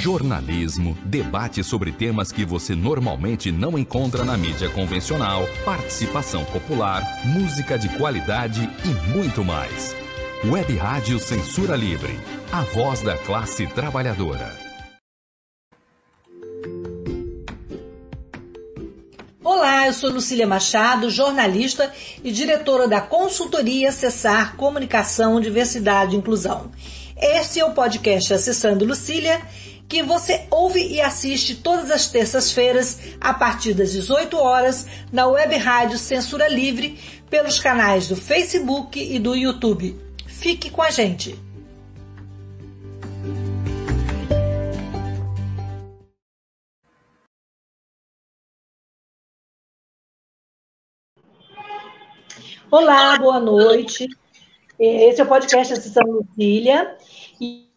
jornalismo, debate sobre temas que você normalmente não encontra na mídia convencional, participação popular, música de qualidade e muito mais. Web Rádio Censura Livre, a voz da classe trabalhadora. Olá, eu sou Lucília Machado, jornalista e diretora da consultoria Cessar Comunicação, Diversidade e Inclusão. Este é o podcast Acessando Lucília, que você ouve e assiste todas as terças-feiras, a partir das 18 horas, na web rádio Censura Livre, pelos canais do Facebook e do YouTube. Fique com a gente! Olá, boa noite. Esse é o podcast Assistão Lucília. E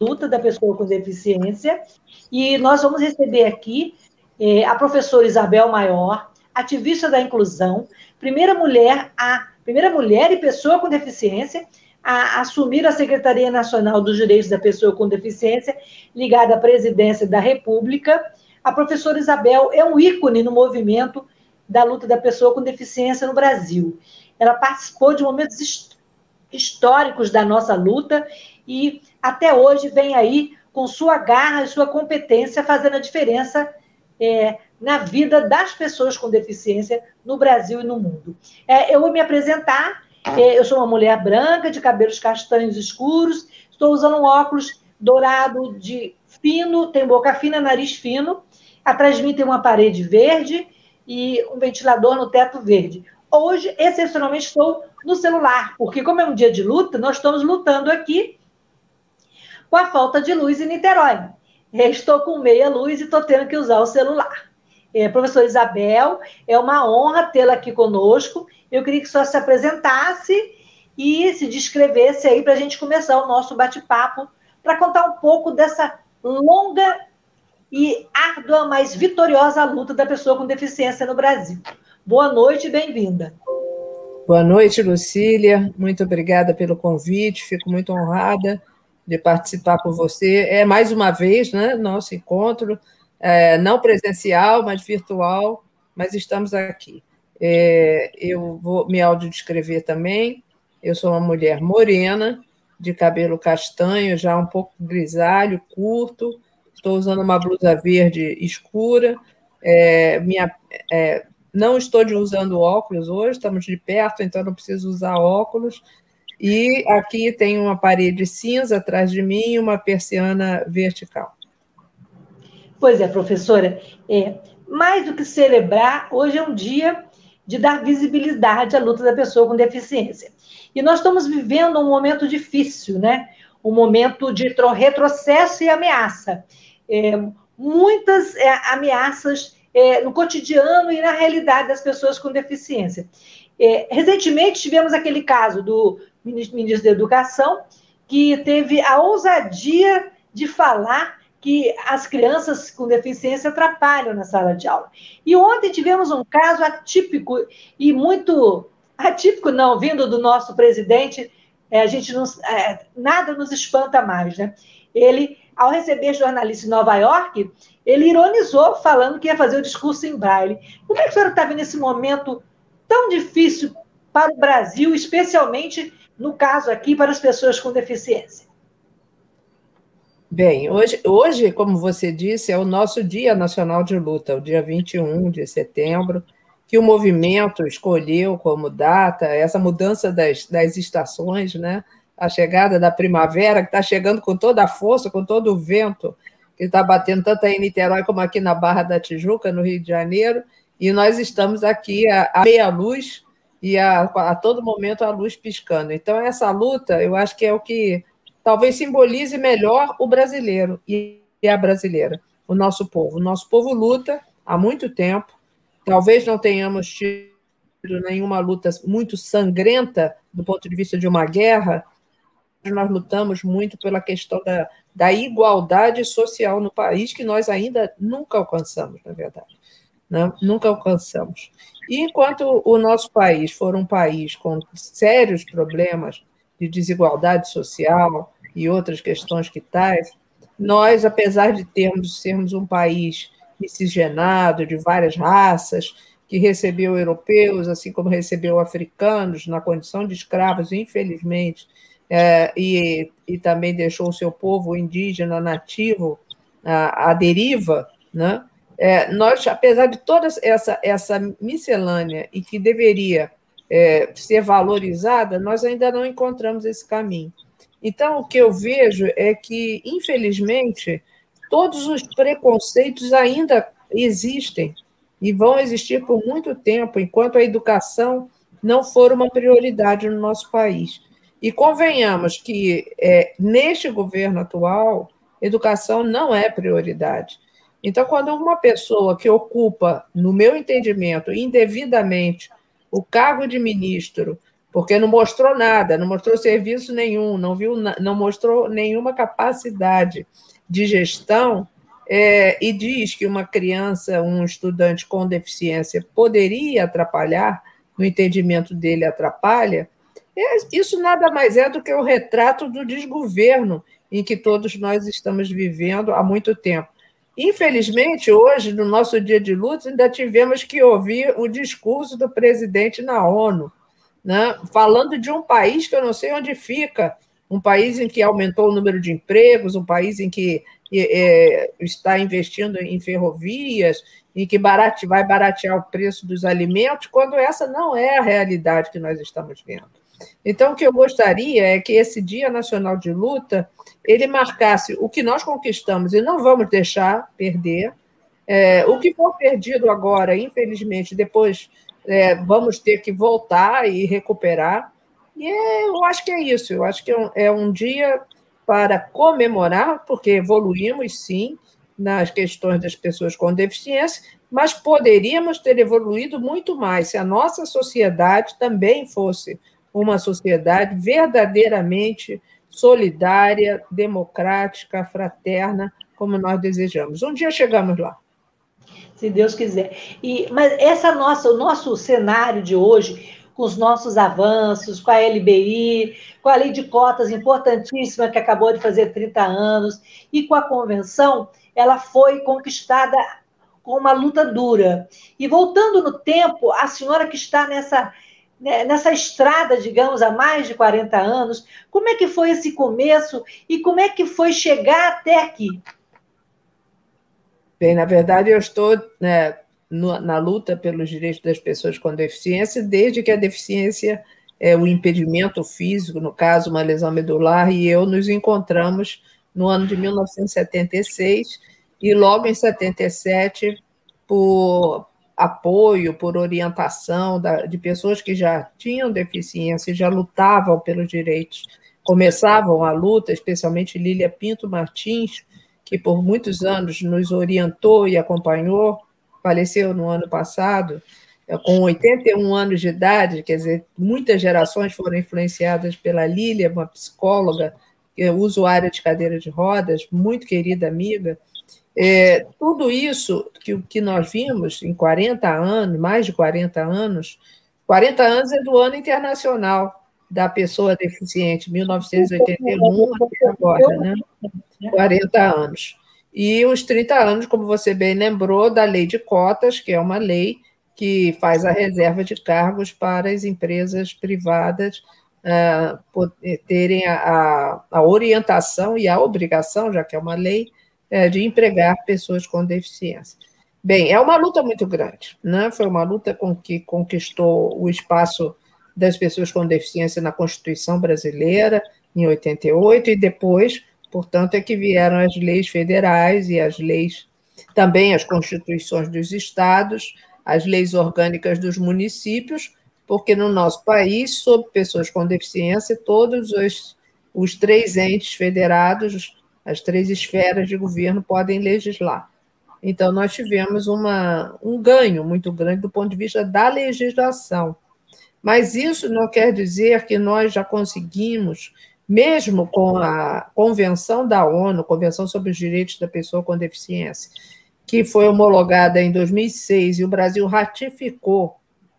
luta da pessoa com deficiência. E nós vamos receber aqui é, a professora Isabel Maior, ativista da inclusão, primeira mulher a primeira mulher e pessoa com deficiência a assumir a Secretaria Nacional dos Direitos da Pessoa com Deficiência, ligada à presidência da República. A professora Isabel é um ícone no movimento da luta da pessoa com deficiência no Brasil. Ela participou de momentos históricos da nossa luta e até hoje vem aí com sua garra e sua competência fazendo a diferença é, na vida das pessoas com deficiência no Brasil e no mundo. É, eu vou me apresentar. É, eu sou uma mulher branca, de cabelos castanhos escuros, estou usando um óculos dourado de fino, tem boca fina, nariz fino. Atrás de mim tem uma parede verde e um ventilador no teto verde. Hoje, excepcionalmente, estou no celular, porque como é um dia de luta, nós estamos lutando aqui com a falta de luz em Niterói. Estou com meia luz e estou tendo que usar o celular. É, professora Isabel, é uma honra tê-la aqui conosco. Eu queria que só se apresentasse e se descrevesse aí para a gente começar o nosso bate-papo, para contar um pouco dessa longa e árdua, mas vitoriosa luta da pessoa com deficiência no Brasil. Boa noite e bem-vinda. Boa noite, Lucília. Muito obrigada pelo convite. Fico muito honrada de participar com você. É mais uma vez, né, nosso encontro, é, não presencial, mas virtual, mas estamos aqui. É, eu vou me audiodescrever também. Eu sou uma mulher morena, de cabelo castanho, já um pouco grisalho, curto. Estou usando uma blusa verde escura. É, minha, é, não estou usando óculos hoje, estamos de perto, então não preciso usar óculos. E aqui tem uma parede cinza atrás de mim e uma persiana vertical. Pois é, professora. É, mais do que celebrar, hoje é um dia de dar visibilidade à luta da pessoa com deficiência. E nós estamos vivendo um momento difícil, né? Um momento de retrocesso e ameaça. É, muitas é, ameaças é, no cotidiano e na realidade das pessoas com deficiência. É, recentemente tivemos aquele caso do ministro da Educação, que teve a ousadia de falar que as crianças com deficiência atrapalham na sala de aula. E ontem tivemos um caso atípico e muito atípico, não, vindo do nosso presidente, é, a gente não, é, nada nos espanta mais, né? Ele, ao receber jornalistas em Nova York, ele ironizou falando que ia fazer o discurso em braille. Como é que a senhora está vendo esse momento tão difícil para o Brasil, especialmente no caso aqui para as pessoas com deficiência? Bem, hoje, hoje, como você disse, é o nosso Dia Nacional de Luta, o dia 21 de setembro, que o movimento escolheu como data essa mudança das, das estações, né? a chegada da primavera, que está chegando com toda a força, com todo o vento, que está batendo tanto em Niterói como aqui na Barra da Tijuca, no Rio de Janeiro, e nós estamos aqui à meia-luz e a, a todo momento a luz piscando. Então, essa luta, eu acho que é o que talvez simbolize melhor o brasileiro e a brasileira, o nosso povo. O nosso povo luta há muito tempo, talvez não tenhamos tido nenhuma luta muito sangrenta do ponto de vista de uma guerra, nós lutamos muito pela questão da, da igualdade social no país, que nós ainda nunca alcançamos, na verdade. Né? Nunca alcançamos. E enquanto o nosso país for um país com sérios problemas de desigualdade social, e outras questões que tais, nós, apesar de termos sermos um país miscigenado de várias raças, que recebeu europeus, assim como recebeu africanos na condição de escravos, infelizmente, é, e, e também deixou o seu povo indígena nativo à, à deriva, né? É, nós, apesar de toda essa, essa miscelânea e que deveria é, ser valorizada, nós ainda não encontramos esse caminho. Então, o que eu vejo é que, infelizmente, todos os preconceitos ainda existem e vão existir por muito tempo, enquanto a educação não for uma prioridade no nosso país. E convenhamos que, é, neste governo atual, educação não é prioridade. Então, quando uma pessoa que ocupa, no meu entendimento, indevidamente o cargo de ministro, porque não mostrou nada, não mostrou serviço nenhum, não viu, não mostrou nenhuma capacidade de gestão, é, e diz que uma criança, um estudante com deficiência poderia atrapalhar, no entendimento dele atrapalha, é, isso nada mais é do que o retrato do desgoverno em que todos nós estamos vivendo há muito tempo. Infelizmente, hoje, no nosso dia de luta, ainda tivemos que ouvir o discurso do presidente na ONU, né, falando de um país que eu não sei onde fica, um país em que aumentou o número de empregos, um país em que é, está investindo em ferrovias, em que barate, vai baratear o preço dos alimentos, quando essa não é a realidade que nós estamos vendo. Então, o que eu gostaria é que esse Dia Nacional de Luta ele marcasse o que nós conquistamos e não vamos deixar perder. É, o que for perdido agora, infelizmente, depois é, vamos ter que voltar e recuperar. E é, eu acho que é isso. Eu acho que é um, é um dia para comemorar, porque evoluímos sim nas questões das pessoas com deficiência, mas poderíamos ter evoluído muito mais se a nossa sociedade também fosse uma sociedade verdadeiramente solidária, democrática, fraterna, como nós desejamos. Um dia chegamos lá. Se Deus quiser. E, mas essa nossa, o nosso cenário de hoje, com os nossos avanços, com a LBI, com a lei de cotas importantíssima que acabou de fazer 30 anos, e com a convenção, ela foi conquistada com uma luta dura. E voltando no tempo, a senhora que está nessa nessa estrada, digamos, há mais de 40 anos. Como é que foi esse começo e como é que foi chegar até aqui? Bem, na verdade, eu estou né, na luta pelos direitos das pessoas com deficiência desde que a deficiência é o impedimento físico, no caso, uma lesão medular, e eu nos encontramos no ano de 1976 e logo em 77 por apoio, por orientação da, de pessoas que já tinham deficiência, já lutavam pelos direitos, começavam a luta, especialmente Lília Pinto Martins, que por muitos anos nos orientou e acompanhou, faleceu no ano passado, é, com 81 anos de idade, quer dizer, muitas gerações foram influenciadas pela Lília, uma psicóloga, é usuária de cadeira de rodas, muito querida amiga, é, tudo isso que, que nós vimos em 40 anos, mais de 40 anos, 40 anos é do ano internacional da pessoa deficiente, 1981 até agora, né? 40 anos. E os 30 anos, como você bem lembrou, da lei de cotas, que é uma lei que faz a reserva de cargos para as empresas privadas uh, terem a, a, a orientação e a obrigação, já que é uma lei, é, de empregar pessoas com deficiência. Bem, é uma luta muito grande, né? Foi uma luta com que conquistou o espaço das pessoas com deficiência na Constituição brasileira em 88 e depois, portanto, é que vieram as leis federais e as leis também as constituições dos estados, as leis orgânicas dos municípios, porque no nosso país, sob pessoas com deficiência, todos os, os três entes federados as três esferas de governo podem legislar. Então, nós tivemos uma, um ganho muito grande do ponto de vista da legislação. Mas isso não quer dizer que nós já conseguimos, mesmo com a Convenção da ONU, Convenção sobre os Direitos da Pessoa com Deficiência, que foi homologada em 2006 e o Brasil ratificou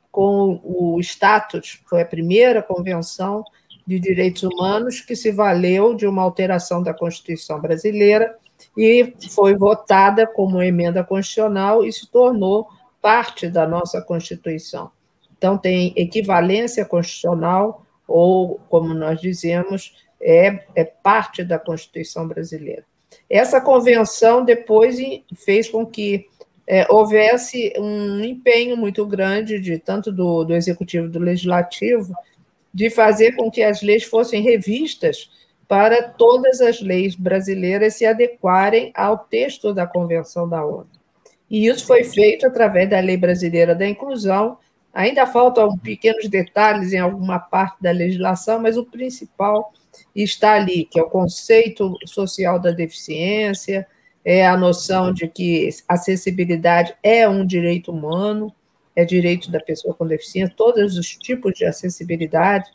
com o status, foi a primeira convenção de Direitos Humanos, que se valeu de uma alteração da Constituição brasileira e foi votada como emenda constitucional e se tornou parte da nossa Constituição. Então, tem equivalência constitucional, ou, como nós dizemos, é, é parte da Constituição brasileira. Essa convenção depois fez com que é, houvesse um empenho muito grande de tanto do, do executivo do legislativo de fazer com que as leis fossem revistas para todas as leis brasileiras se adequarem ao texto da Convenção da ONU. E isso foi feito através da Lei Brasileira da Inclusão. Ainda faltam pequenos detalhes em alguma parte da legislação, mas o principal está ali, que é o conceito social da deficiência, é a noção de que acessibilidade é um direito humano, é direito da pessoa com deficiência, todos os tipos de acessibilidade,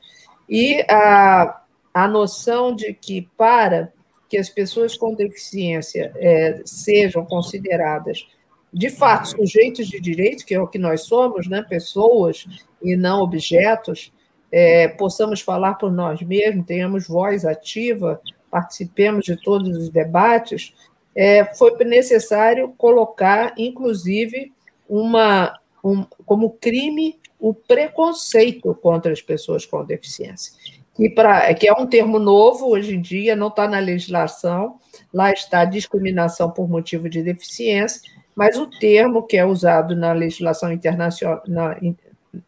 e a, a noção de que para que as pessoas com deficiência é, sejam consideradas de fato sujeitos de direito, que é o que nós somos, né, pessoas e não objetos, é, possamos falar por nós mesmos, tenhamos voz ativa, participemos de todos os debates, é, foi necessário colocar, inclusive, uma, um, como crime o preconceito contra as pessoas com deficiência. Que, pra, que é um termo novo hoje em dia, não está na legislação, lá está discriminação por motivo de deficiência, mas o termo que é usado na legislação internacional, na,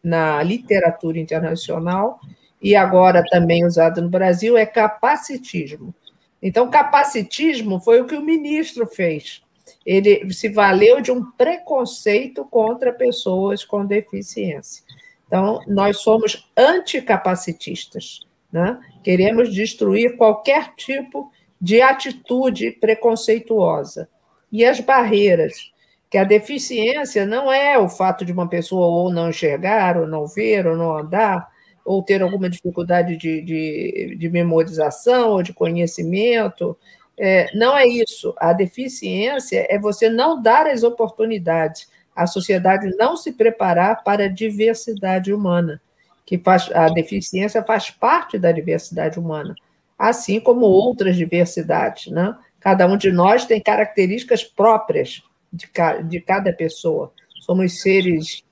na literatura internacional, e agora também usado no Brasil, é capacitismo. Então, capacitismo foi o que o ministro fez ele se valeu de um preconceito contra pessoas com deficiência. Então, nós somos anticapacitistas, né? queremos destruir qualquer tipo de atitude preconceituosa. E as barreiras, que a deficiência não é o fato de uma pessoa ou não enxergar, ou não ver, ou não andar, ou ter alguma dificuldade de, de, de memorização ou de conhecimento, é, não é isso. A deficiência é você não dar as oportunidades, a sociedade não se preparar para a diversidade humana, que faz, a deficiência faz parte da diversidade humana, assim como outras diversidades. Né? Cada um de nós tem características próprias de, de cada pessoa. Somos seres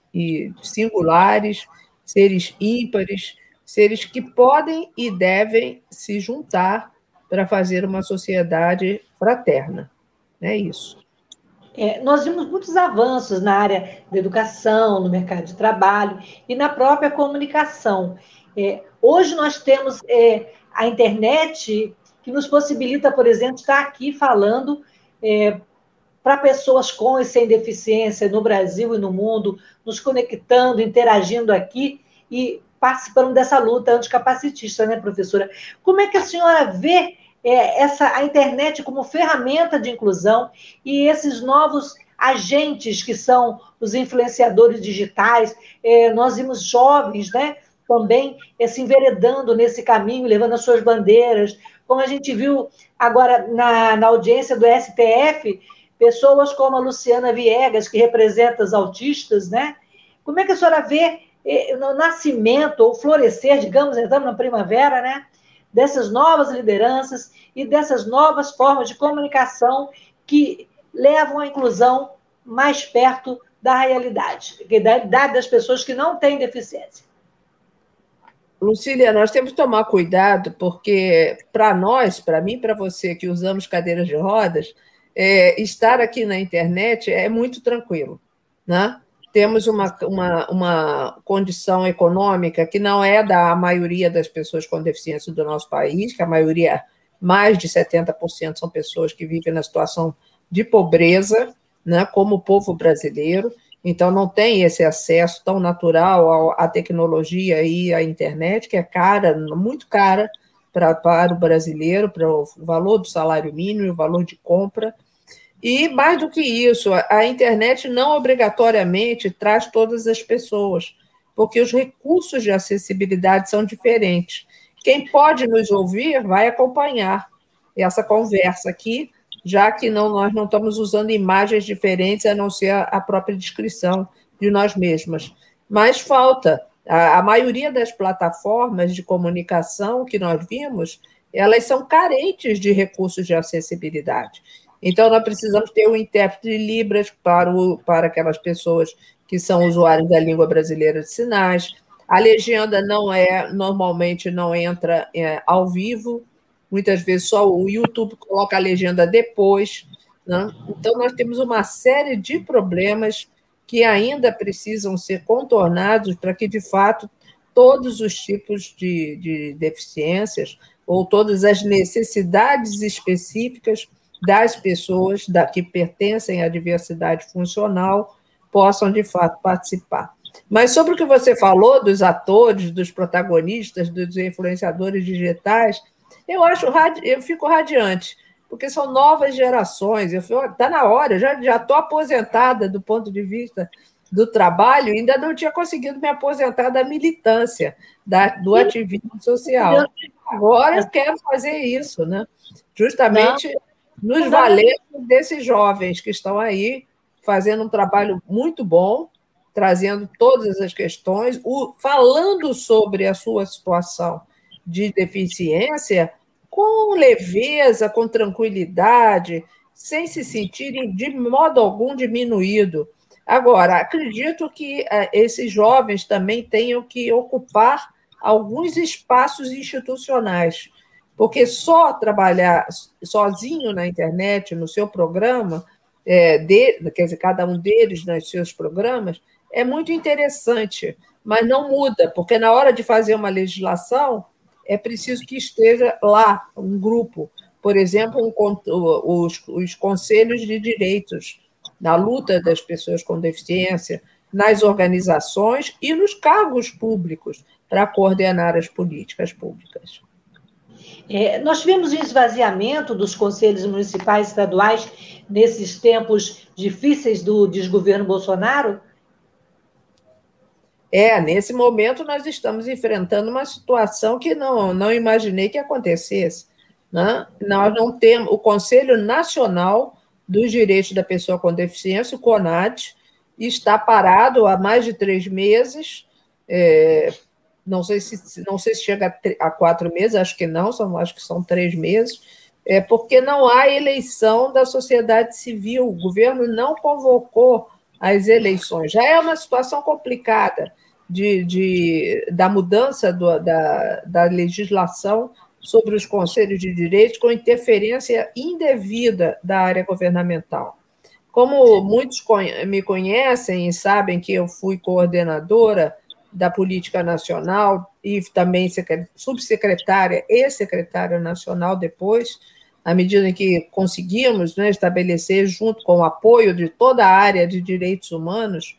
singulares, seres ímpares, seres que podem e devem se juntar para fazer uma sociedade fraterna. É isso. É, nós vimos muitos avanços na área da educação, no mercado de trabalho e na própria comunicação. É, hoje nós temos é, a internet que nos possibilita, por exemplo, estar aqui falando é, para pessoas com e sem deficiência no Brasil e no mundo, nos conectando, interagindo aqui e participando dessa luta anticapacitista, né, professora? Como é que a senhora vê é, essa, a internet como ferramenta de inclusão e esses novos agentes que são os influenciadores digitais. É, nós vimos jovens, né? Também é, se enveredando nesse caminho, levando as suas bandeiras. Como a gente viu agora na, na audiência do STF, pessoas como a Luciana Viegas, que representa os autistas, né? Como é que a senhora vê é, no nascimento ou florescer, digamos, entrando na primavera, né? Dessas novas lideranças e dessas novas formas de comunicação que levam a inclusão mais perto da realidade, da realidade das pessoas que não têm deficiência. Lucília, nós temos que tomar cuidado, porque para nós, para mim, para você que usamos cadeiras de rodas, é, estar aqui na internet é muito tranquilo, né? Temos uma, uma, uma condição econômica que não é da maioria das pessoas com deficiência do nosso país, que a maioria, mais de 70%, são pessoas que vivem na situação de pobreza, né, como o povo brasileiro, então não tem esse acesso tão natural à tecnologia e à internet, que é cara, muito cara para, para o brasileiro, para o valor do salário mínimo, o valor de compra, e mais do que isso, a internet não obrigatoriamente traz todas as pessoas, porque os recursos de acessibilidade são diferentes. Quem pode nos ouvir vai acompanhar essa conversa aqui, já que não, nós não estamos usando imagens diferentes a não ser a própria descrição de nós mesmas. Mas falta A, a maioria das plataformas de comunicação que nós vimos, elas são carentes de recursos de acessibilidade. Então, nós precisamos ter um intérprete de Libras para, o, para aquelas pessoas que são usuários da língua brasileira de sinais. A legenda não é, normalmente não entra é, ao vivo, muitas vezes só o YouTube coloca a legenda depois. Né? Então, nós temos uma série de problemas que ainda precisam ser contornados para que, de fato, todos os tipos de, de deficiências ou todas as necessidades específicas das pessoas da, que pertencem à diversidade funcional possam, de fato, participar. Mas sobre o que você falou dos atores, dos protagonistas, dos influenciadores digitais, eu acho eu fico radiante, porque são novas gerações. Está na hora, eu já estou aposentada do ponto de vista do trabalho, ainda não tinha conseguido me aposentar da militância, da, do ativismo social. Agora eu quero fazer isso, né? justamente nos valer desses jovens que estão aí fazendo um trabalho muito bom, trazendo todas as questões, o, falando sobre a sua situação de deficiência com leveza, com tranquilidade, sem se sentirem de modo algum diminuído. Agora, acredito que uh, esses jovens também tenham que ocupar alguns espaços institucionais, porque só trabalhar sozinho na internet, no seu programa, é, de, quer dizer, cada um deles nos seus programas, é muito interessante, mas não muda, porque na hora de fazer uma legislação, é preciso que esteja lá um grupo, por exemplo, um, os, os conselhos de direitos, na luta das pessoas com deficiência, nas organizações e nos cargos públicos, para coordenar as políticas públicas. É, nós tivemos o esvaziamento dos conselhos municipais estaduais nesses tempos difíceis do desgoverno Bolsonaro? É, nesse momento nós estamos enfrentando uma situação que não, não imaginei que acontecesse. Né? Nós não temos o Conselho Nacional dos Direitos da Pessoa com Deficiência, o CONAD, está parado há mais de três meses. É, não sei se não sei se chega a, a, quatro meses, acho que não, são, acho que são três meses, é porque não há eleição da sociedade civil. O governo não convocou as eleições. Já é uma situação complicada de, de, da mudança do, da, da legislação sobre os conselhos de direitos com interferência indevida da área governamental. Como muitos me conhecem e sabem que eu fui coordenadora da Política Nacional e também subsecretária e secretária nacional depois, à medida que conseguimos né, estabelecer, junto com o apoio de toda a área de direitos humanos,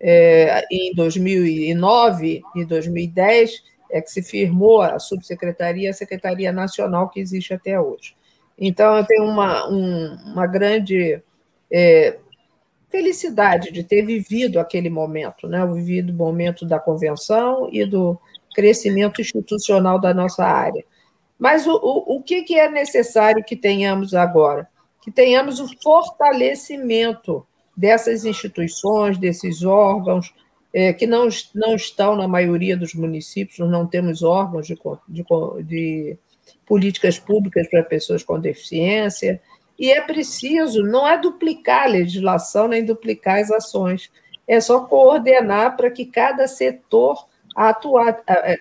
é, em 2009 e 2010 é que se firmou a subsecretaria, a Secretaria Nacional que existe até hoje. Então, eu tenho uma, um, uma grande é, felicidade de ter vivido aquele momento, né? vivido o momento da convenção e do crescimento institucional da nossa área. Mas o, o, o que, que é necessário que tenhamos agora? Que tenhamos o fortalecimento dessas instituições, desses órgãos, é, que não, não estão na maioria dos municípios, não temos órgãos de, de, de políticas públicas para pessoas com deficiência, e é preciso, não é duplicar a legislação nem duplicar as ações, é só coordenar para que cada setor atua,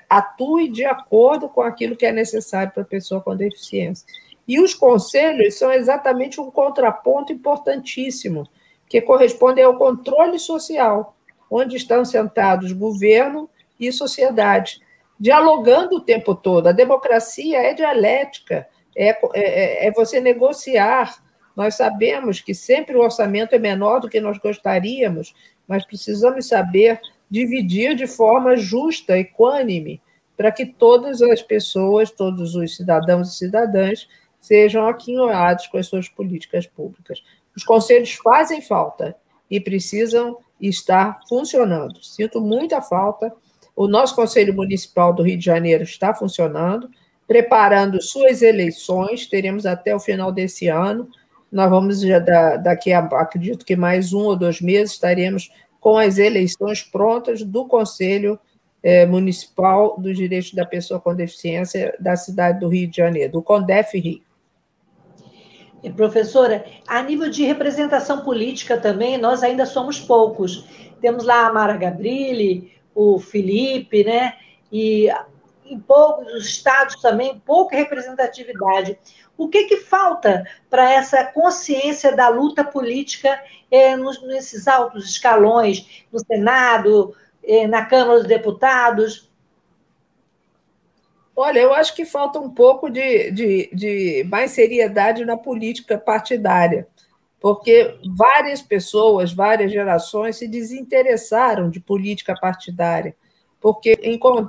atue de acordo com aquilo que é necessário para a pessoa com deficiência. E os conselhos são exatamente um contraponto importantíssimo que correspondem ao controle social, onde estão sentados governo e sociedade, dialogando o tempo todo. A democracia é dialética, é, é, é você negociar. Nós sabemos que sempre o orçamento é menor do que nós gostaríamos, mas precisamos saber dividir de forma justa, equânime, para que todas as pessoas, todos os cidadãos e cidadãs sejam aquinhoados com as suas políticas públicas. Os conselhos fazem falta e precisam estar funcionando. Sinto muita falta. O nosso Conselho Municipal do Rio de Janeiro está funcionando, preparando suas eleições. Teremos até o final desse ano. Nós vamos, já daqui a, acredito que mais um ou dois meses, estaremos com as eleições prontas do Conselho é, Municipal dos Direitos da Pessoa com Deficiência da cidade do Rio de Janeiro, do CONDEF Rio. Professora, a nível de representação política também, nós ainda somos poucos. Temos lá a Mara Gabrilli, o Felipe, né? E em poucos estados também, pouca representatividade. O que, que falta para essa consciência da luta política é, nos, nesses altos escalões, no Senado, é, na Câmara dos Deputados? Olha, eu acho que falta um pouco de, de, de mais seriedade na política partidária, porque várias pessoas, várias gerações se desinteressaram de política partidária, porque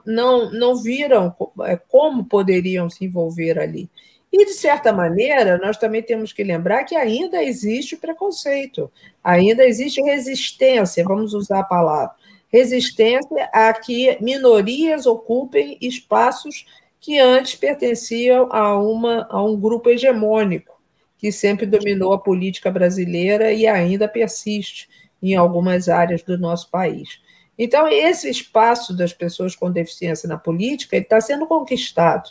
não, não viram é, como poderiam se envolver ali. E, de certa maneira, nós também temos que lembrar que ainda existe preconceito, ainda existe resistência, vamos usar a palavra resistência a que minorias ocupem espaços que antes pertenciam a, uma, a um grupo hegemônico, que sempre dominou a política brasileira e ainda persiste em algumas áreas do nosso país. Então, esse espaço das pessoas com deficiência na política está sendo conquistado.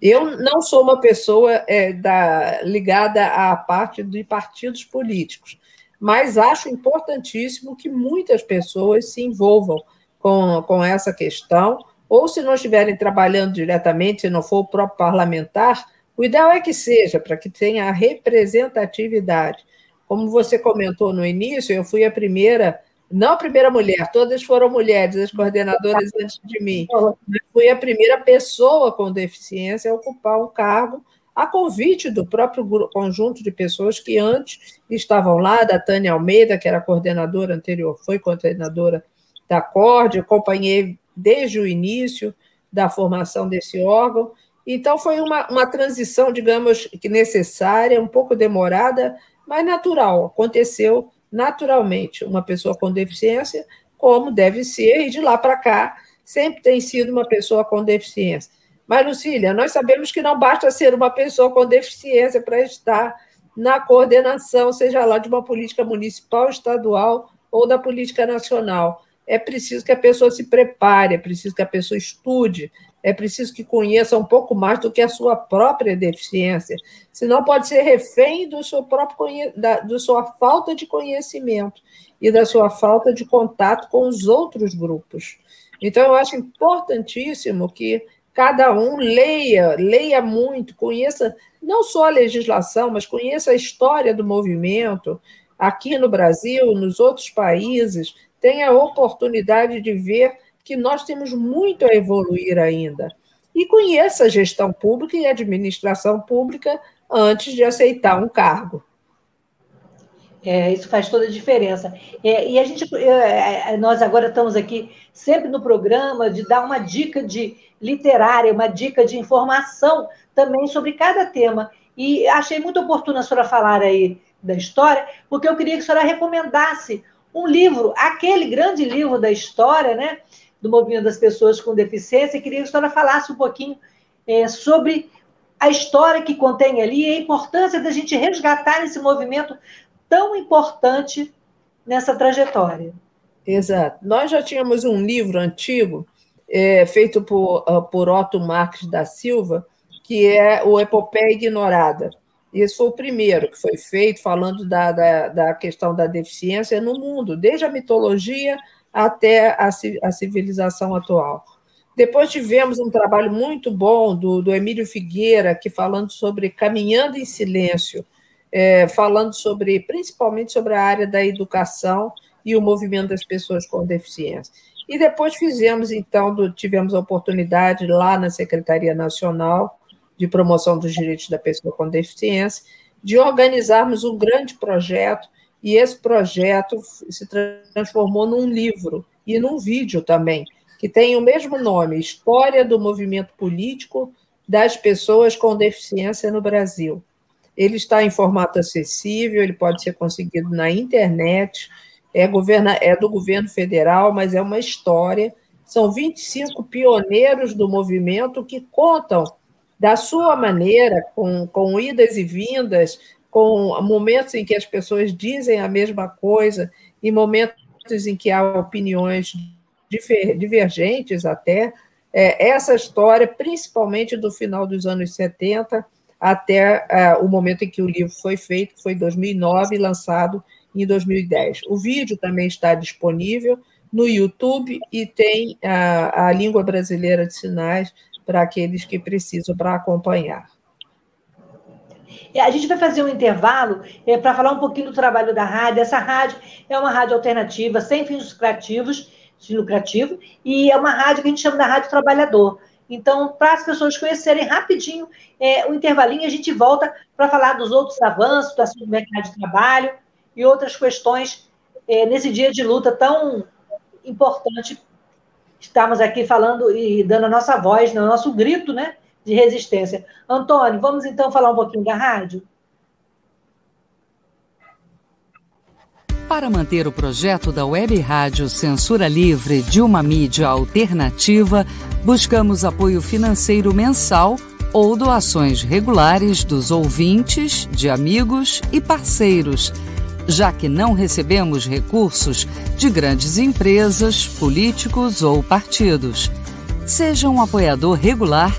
Eu não sou uma pessoa é, da, ligada à parte de partidos políticos, mas acho importantíssimo que muitas pessoas se envolvam com, com essa questão, ou se não estiverem trabalhando diretamente, se não for o próprio parlamentar, o ideal é que seja, para que tenha representatividade. Como você comentou no início, eu fui a primeira, não a primeira mulher, todas foram mulheres, as coordenadoras antes de mim, fui a primeira pessoa com deficiência a ocupar um cargo a convite do próprio conjunto de pessoas que antes estavam lá, da Tânia Almeida, que era coordenadora anterior, foi coordenadora da CORD, acompanhei desde o início da formação desse órgão. Então, foi uma, uma transição, digamos, que necessária, um pouco demorada, mas natural, aconteceu naturalmente. Uma pessoa com deficiência, como deve ser, e de lá para cá, sempre tem sido uma pessoa com deficiência. Mas, Lucília, nós sabemos que não basta ser uma pessoa com deficiência para estar na coordenação, seja lá de uma política municipal, estadual ou da política nacional. É preciso que a pessoa se prepare, é preciso que a pessoa estude, é preciso que conheça um pouco mais do que a sua própria deficiência. Senão pode ser refém do seu próprio da, da sua falta de conhecimento e da sua falta de contato com os outros grupos. Então, eu acho importantíssimo que cada um leia, leia muito, conheça não só a legislação, mas conheça a história do movimento aqui no Brasil, nos outros países, tenha a oportunidade de ver que nós temos muito a evoluir ainda. E conheça a gestão pública e a administração pública antes de aceitar um cargo. É, isso faz toda a diferença. É, e a gente, é, é, nós agora estamos aqui sempre no programa de dar uma dica de literária, uma dica de informação também sobre cada tema. E achei muito oportuno a senhora falar aí da história, porque eu queria que a senhora recomendasse um livro, aquele grande livro da história, né, do movimento das pessoas com deficiência, e queria que a senhora falasse um pouquinho é, sobre a história que contém ali e a importância da gente resgatar esse movimento tão importante nessa trajetória. Exato. Nós já tínhamos um livro antigo, é, feito por, uh, por Otto Marques da Silva, que é o Epopeia Ignorada. Esse foi o primeiro que foi feito, falando da, da, da questão da deficiência no mundo, desde a mitologia até a, a civilização atual. Depois tivemos um trabalho muito bom do, do Emílio Figueira, que falando sobre Caminhando em Silêncio, é, falando sobre, principalmente sobre a área da educação e o movimento das pessoas com deficiência. E depois fizemos, então, do, tivemos a oportunidade lá na Secretaria Nacional de Promoção dos Direitos da Pessoa com Deficiência, de organizarmos um grande projeto, e esse projeto se transformou num livro e num vídeo também, que tem o mesmo nome, História do Movimento Político das Pessoas com Deficiência no Brasil. Ele está em formato acessível, ele pode ser conseguido na internet, é, governa, é do governo federal, mas é uma história. São 25 pioneiros do movimento que contam da sua maneira, com, com idas e vindas, com momentos em que as pessoas dizem a mesma coisa e momentos em que há opiniões divergentes até, é, essa história, principalmente do final dos anos 70 até é, o momento em que o livro foi feito, que foi em 2009 e lançado em 2010. O vídeo também está disponível no YouTube e tem a, a língua brasileira de sinais para aqueles que precisam para acompanhar. É, a gente vai fazer um intervalo é, para falar um pouquinho do trabalho da rádio. Essa rádio é uma rádio alternativa, sem fins lucrativos, lucrativo, e é uma rádio que a gente chama da Rádio Trabalhador. Então, para as pessoas conhecerem rapidinho é, o intervalinho, a gente volta para falar dos outros avanços, do assunto do mercado de trabalho e outras questões é, nesse dia de luta tão importante. Estamos aqui falando e dando a nossa voz, o nosso grito né, de resistência. Antônio, vamos então falar um pouquinho da rádio? Para manter o projeto da Web Rádio Censura Livre de uma mídia alternativa, buscamos apoio financeiro mensal ou doações regulares dos ouvintes, de amigos e parceiros, já que não recebemos recursos de grandes empresas, políticos ou partidos. Seja um apoiador regular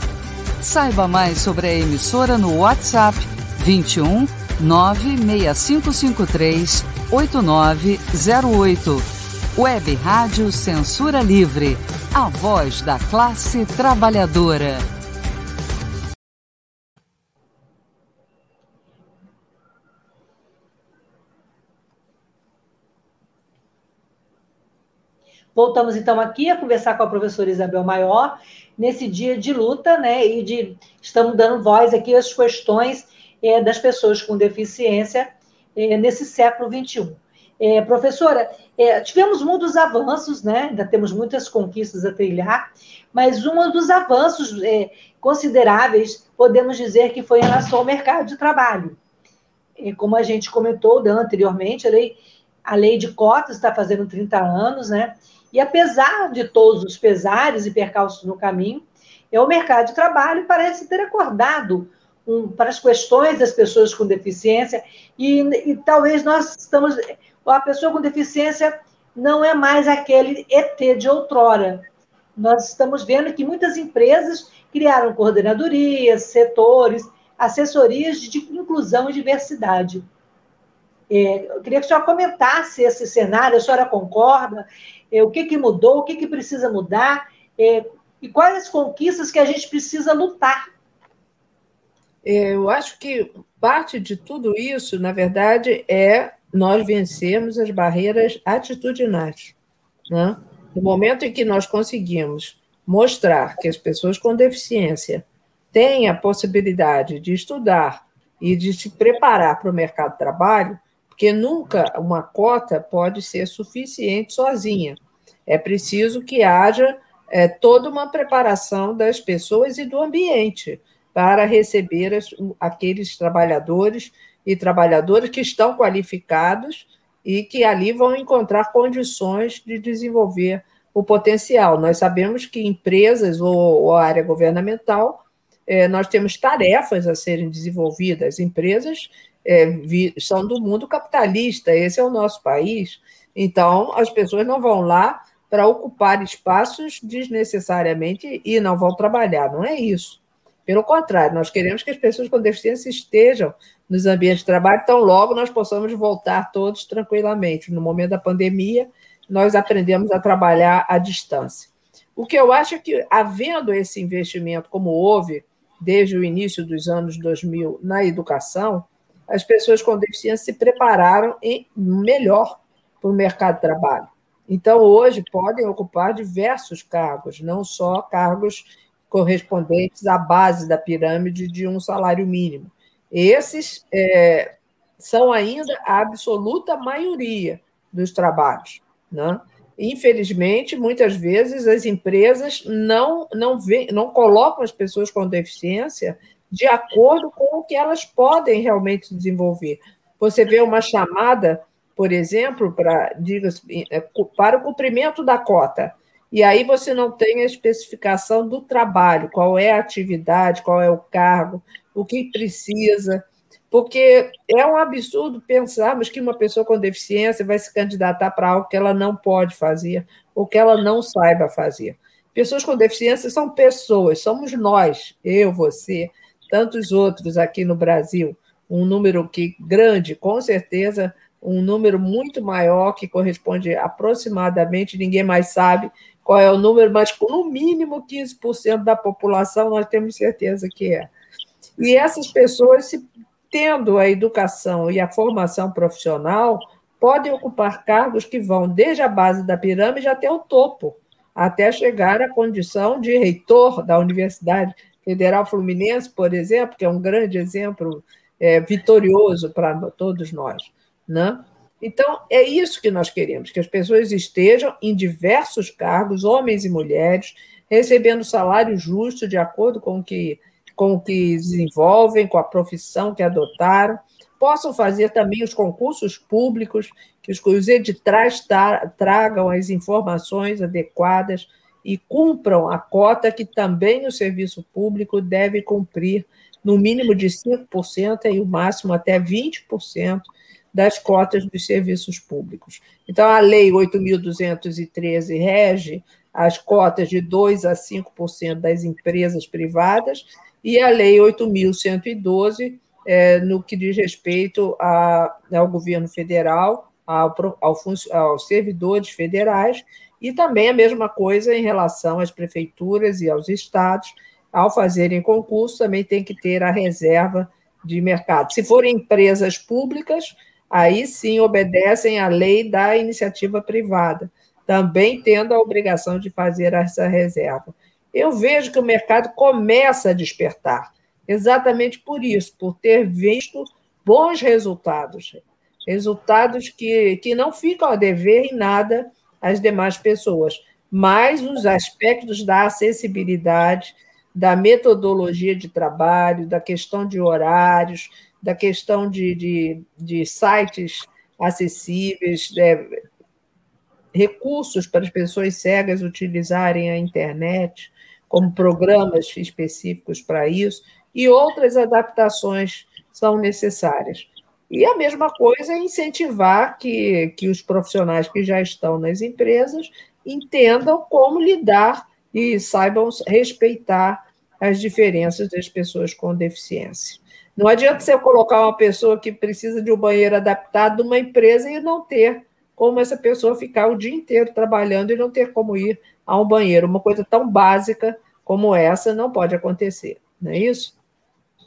Saiba mais sobre a emissora no WhatsApp 21 96553 8908. Web Rádio Censura Livre. A voz da classe trabalhadora. Voltamos então aqui a conversar com a professora Isabel Maior nesse dia de luta, né? E de estamos dando voz aqui às questões é, das pessoas com deficiência é, nesse século XXI. É, professora, é, tivemos muitos avanços, né? ainda temos muitas conquistas a trilhar, mas um dos avanços é, consideráveis, podemos dizer que foi em relação ao mercado de trabalho. É, como a gente comentou anteriormente, a lei, a lei de cotas está fazendo 30 anos, né? E apesar de todos os pesares e percalços no caminho, é, o mercado de trabalho parece ter acordado um, para as questões das pessoas com deficiência, e, e talvez nós estamos. A pessoa com deficiência não é mais aquele ET de outrora. Nós estamos vendo que muitas empresas criaram coordenadorias, setores, assessorias de inclusão e diversidade. É, eu queria que a senhora comentasse esse cenário, a senhora concorda? É, o que, que mudou, o que, que precisa mudar, é, e quais as conquistas que a gente precisa lutar é, eu acho que parte de tudo isso, na verdade, é nós vencermos as barreiras atitudinais. Né? No momento em que nós conseguimos mostrar que as pessoas com deficiência têm a possibilidade de estudar e de se preparar para o mercado de trabalho, porque nunca uma cota pode ser suficiente sozinha. É preciso que haja é, toda uma preparação das pessoas e do ambiente para receber as, aqueles trabalhadores e trabalhadoras que estão qualificados e que ali vão encontrar condições de desenvolver o potencial. Nós sabemos que empresas ou, ou área governamental, é, nós temos tarefas a serem desenvolvidas. Empresas é, vi, são do mundo capitalista, esse é o nosso país. Então, as pessoas não vão lá para ocupar espaços desnecessariamente e não vão trabalhar, não é isso. Pelo contrário, nós queremos que as pessoas com deficiência estejam nos ambientes de trabalho, tão logo nós possamos voltar todos tranquilamente. No momento da pandemia, nós aprendemos a trabalhar à distância. O que eu acho é que, havendo esse investimento, como houve desde o início dos anos 2000 na educação, as pessoas com deficiência se prepararam em melhor para o mercado de trabalho. Então, hoje, podem ocupar diversos cargos, não só cargos correspondentes à base da pirâmide de um salário mínimo. Esses é, são ainda a absoluta maioria dos trabalhos. Né? infelizmente, muitas vezes as empresas não, não, vê, não colocam as pessoas com deficiência de acordo com o que elas podem realmente desenvolver. Você vê uma chamada, por exemplo, para, é, para o cumprimento da cota, e aí você não tem a especificação do trabalho, qual é a atividade, qual é o cargo, o que precisa porque é um absurdo pensarmos que uma pessoa com deficiência vai se candidatar para algo que ela não pode fazer ou que ela não saiba fazer. Pessoas com deficiência são pessoas, somos nós, eu, você, tantos outros aqui no Brasil, um número que grande, com certeza, um número muito maior que corresponde aproximadamente, ninguém mais sabe qual é o número, mas no mínimo 15% da população nós temos certeza que é. E essas pessoas se tendo a educação e a formação profissional, podem ocupar cargos que vão desde a base da pirâmide até o topo, até chegar à condição de reitor da Universidade Federal Fluminense, por exemplo, que é um grande exemplo é, vitorioso para todos nós. Né? Então, é isso que nós queremos: que as pessoas estejam em diversos cargos, homens e mulheres, recebendo salário justo de acordo com o que com o que desenvolvem, com a profissão que adotaram, possam fazer também os concursos públicos, que os editais tragam as informações adequadas e cumpram a cota que também o serviço público deve cumprir, no mínimo de 5% e o máximo até 20% das cotas dos serviços públicos. Então, a Lei 8.213 rege as cotas de 2% a 5% das empresas privadas e a Lei 8.112, é, no que diz respeito a, ao governo federal, ao, ao, aos servidores federais, e também a mesma coisa em relação às prefeituras e aos estados, ao fazerem concurso, também tem que ter a reserva de mercado. Se forem empresas públicas, aí sim obedecem à lei da iniciativa privada, também tendo a obrigação de fazer essa reserva eu vejo que o mercado começa a despertar, exatamente por isso, por ter visto bons resultados, resultados que, que não ficam a dever em nada às demais pessoas, mas os aspectos da acessibilidade, da metodologia de trabalho, da questão de horários, da questão de, de, de sites acessíveis, é, recursos para as pessoas cegas utilizarem a internet, como programas específicos para isso, e outras adaptações são necessárias. E a mesma coisa é incentivar que, que os profissionais que já estão nas empresas entendam como lidar e saibam respeitar as diferenças das pessoas com deficiência. Não adianta você colocar uma pessoa que precisa de um banheiro adaptado numa empresa e não ter como essa pessoa ficar o dia inteiro trabalhando e não ter como ir a um banheiro. Uma coisa tão básica como essa não pode acontecer, não é isso?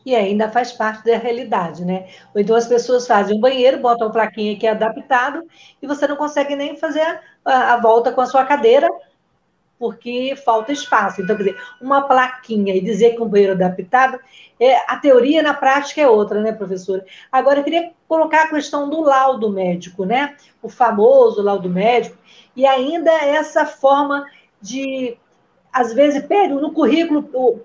E ainda faz parte da realidade, né? Ou então as pessoas fazem um banheiro, botam uma plaquinha que é adaptado e você não consegue nem fazer a, a volta com a sua cadeira porque falta espaço. Então, quer dizer, uma plaquinha e dizer que um banheiro adaptado, é, a teoria na prática é outra, né, professora? Agora, eu queria colocar a questão do laudo médico, né? O famoso laudo médico, e ainda essa forma de, às vezes, pede no currículo,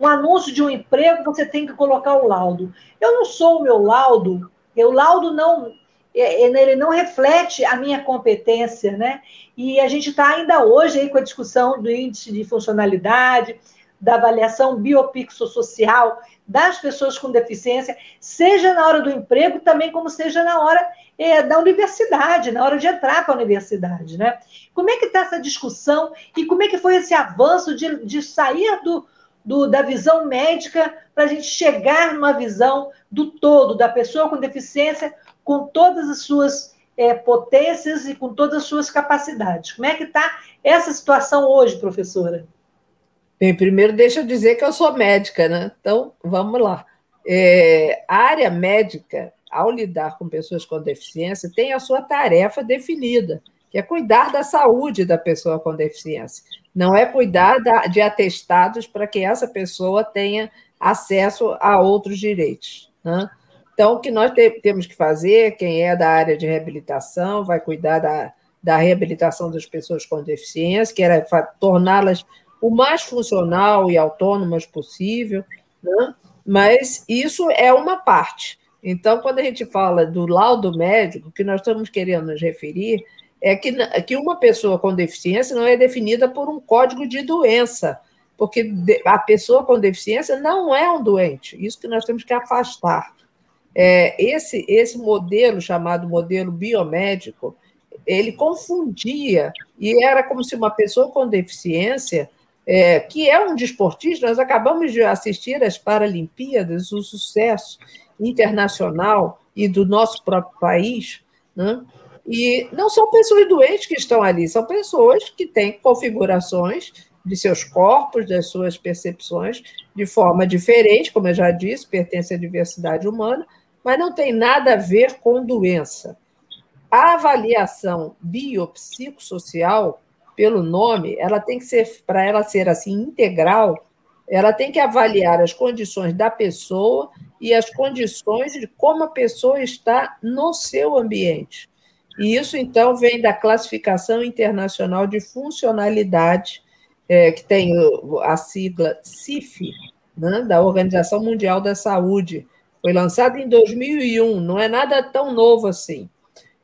um anúncio de um emprego, você tem que colocar o laudo. Eu não sou o meu laudo, o laudo não é, ele não reflete a minha competência, né? E a gente está ainda hoje aí com a discussão do índice de funcionalidade, da avaliação biopixossocial das pessoas com deficiência, seja na hora do emprego, também como seja na hora é, da universidade, na hora de entrar para a universidade, né? Como é que está essa discussão e como é que foi esse avanço de, de sair do, do, da visão médica para a gente chegar numa visão do todo, da pessoa com deficiência, com todas as suas é, potências e com todas as suas capacidades. Como é que está essa situação hoje, professora? Bem, primeiro deixa eu dizer que eu sou médica, né? Então, vamos lá. É, a área médica, ao lidar com pessoas com deficiência, tem a sua tarefa definida, que é cuidar da saúde da pessoa com deficiência. Não é cuidar da, de atestados para que essa pessoa tenha acesso a outros direitos. Né? Então, o que nós te, temos que fazer, quem é da área de reabilitação vai cuidar da, da reabilitação das pessoas com deficiência, que era torná-las o mais funcional e autônomas possível, né? mas isso é uma parte. Então, quando a gente fala do laudo médico, o que nós estamos querendo nos referir é que, que uma pessoa com deficiência não é definida por um código de doença, porque a pessoa com deficiência não é um doente, isso que nós temos que afastar. É, esse, esse modelo, chamado modelo biomédico, ele confundia, e era como se uma pessoa com deficiência, é, que é um desportista, nós acabamos de assistir às Paralimpíadas, o sucesso internacional e do nosso próprio país, né? E não são pessoas doentes que estão ali, são pessoas que têm configurações de seus corpos, das suas percepções, de forma diferente, como eu já disse, pertence à diversidade humana, mas não tem nada a ver com doença. A avaliação biopsicossocial, pelo nome, ela tem que ser, para ela ser assim integral, ela tem que avaliar as condições da pessoa e as condições de como a pessoa está no seu ambiente. E isso, então, vem da classificação internacional de funcionalidade, é, que tem a sigla CIF, né, da Organização Mundial da Saúde. Foi lançada em 2001, não é nada tão novo assim.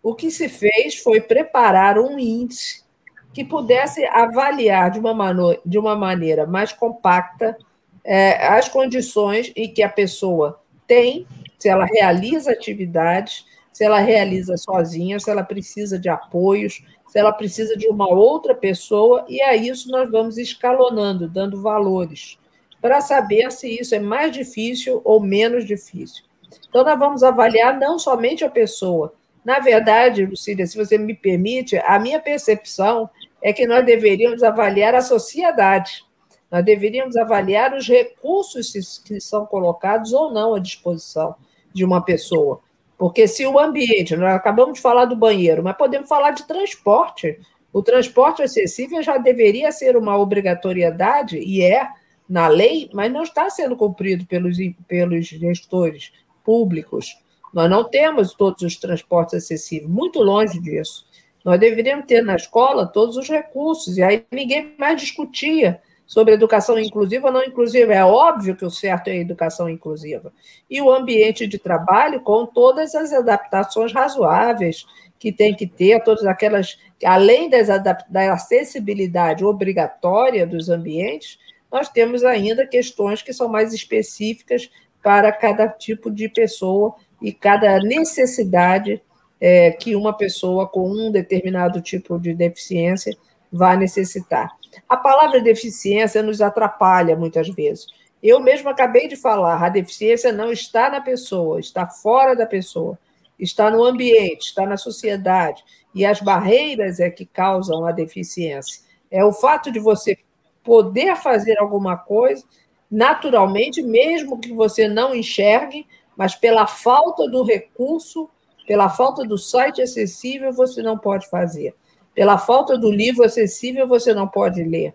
O que se fez foi preparar um índice que pudesse avaliar de uma, de uma maneira mais compacta é, as condições em que a pessoa tem, se ela realiza atividades, se ela realiza sozinha, se ela precisa de apoios, se ela precisa de uma outra pessoa, e a isso nós vamos escalonando, dando valores, para saber se isso é mais difícil ou menos difícil. Então, nós vamos avaliar não somente a pessoa. Na verdade, Lucília, se você me permite, a minha percepção é que nós deveríamos avaliar a sociedade. Nós deveríamos avaliar os recursos que são colocados ou não à disposição de uma pessoa. Porque se o ambiente, nós acabamos de falar do banheiro, mas podemos falar de transporte. O transporte acessível já deveria ser uma obrigatoriedade, e é na lei, mas não está sendo cumprido pelos, pelos gestores públicos. Nós não temos todos os transportes acessíveis, muito longe disso. Nós deveríamos ter na escola todos os recursos, e aí ninguém mais discutia sobre educação inclusiva ou não inclusiva. É óbvio que o certo é a educação inclusiva. E o ambiente de trabalho com todas as adaptações razoáveis que tem que ter, todas aquelas, além das da acessibilidade obrigatória dos ambientes, nós temos ainda questões que são mais específicas para cada tipo de pessoa e cada necessidade é, que uma pessoa com um determinado tipo de deficiência vai necessitar. A palavra deficiência nos atrapalha muitas vezes. Eu mesmo acabei de falar, a deficiência não está na pessoa, está fora da pessoa, está no ambiente, está na sociedade. E as barreiras é que causam a deficiência. É o fato de você poder fazer alguma coisa naturalmente, mesmo que você não enxergue, mas pela falta do recurso, pela falta do site acessível, você não pode fazer. Pela falta do livro acessível, você não pode ler.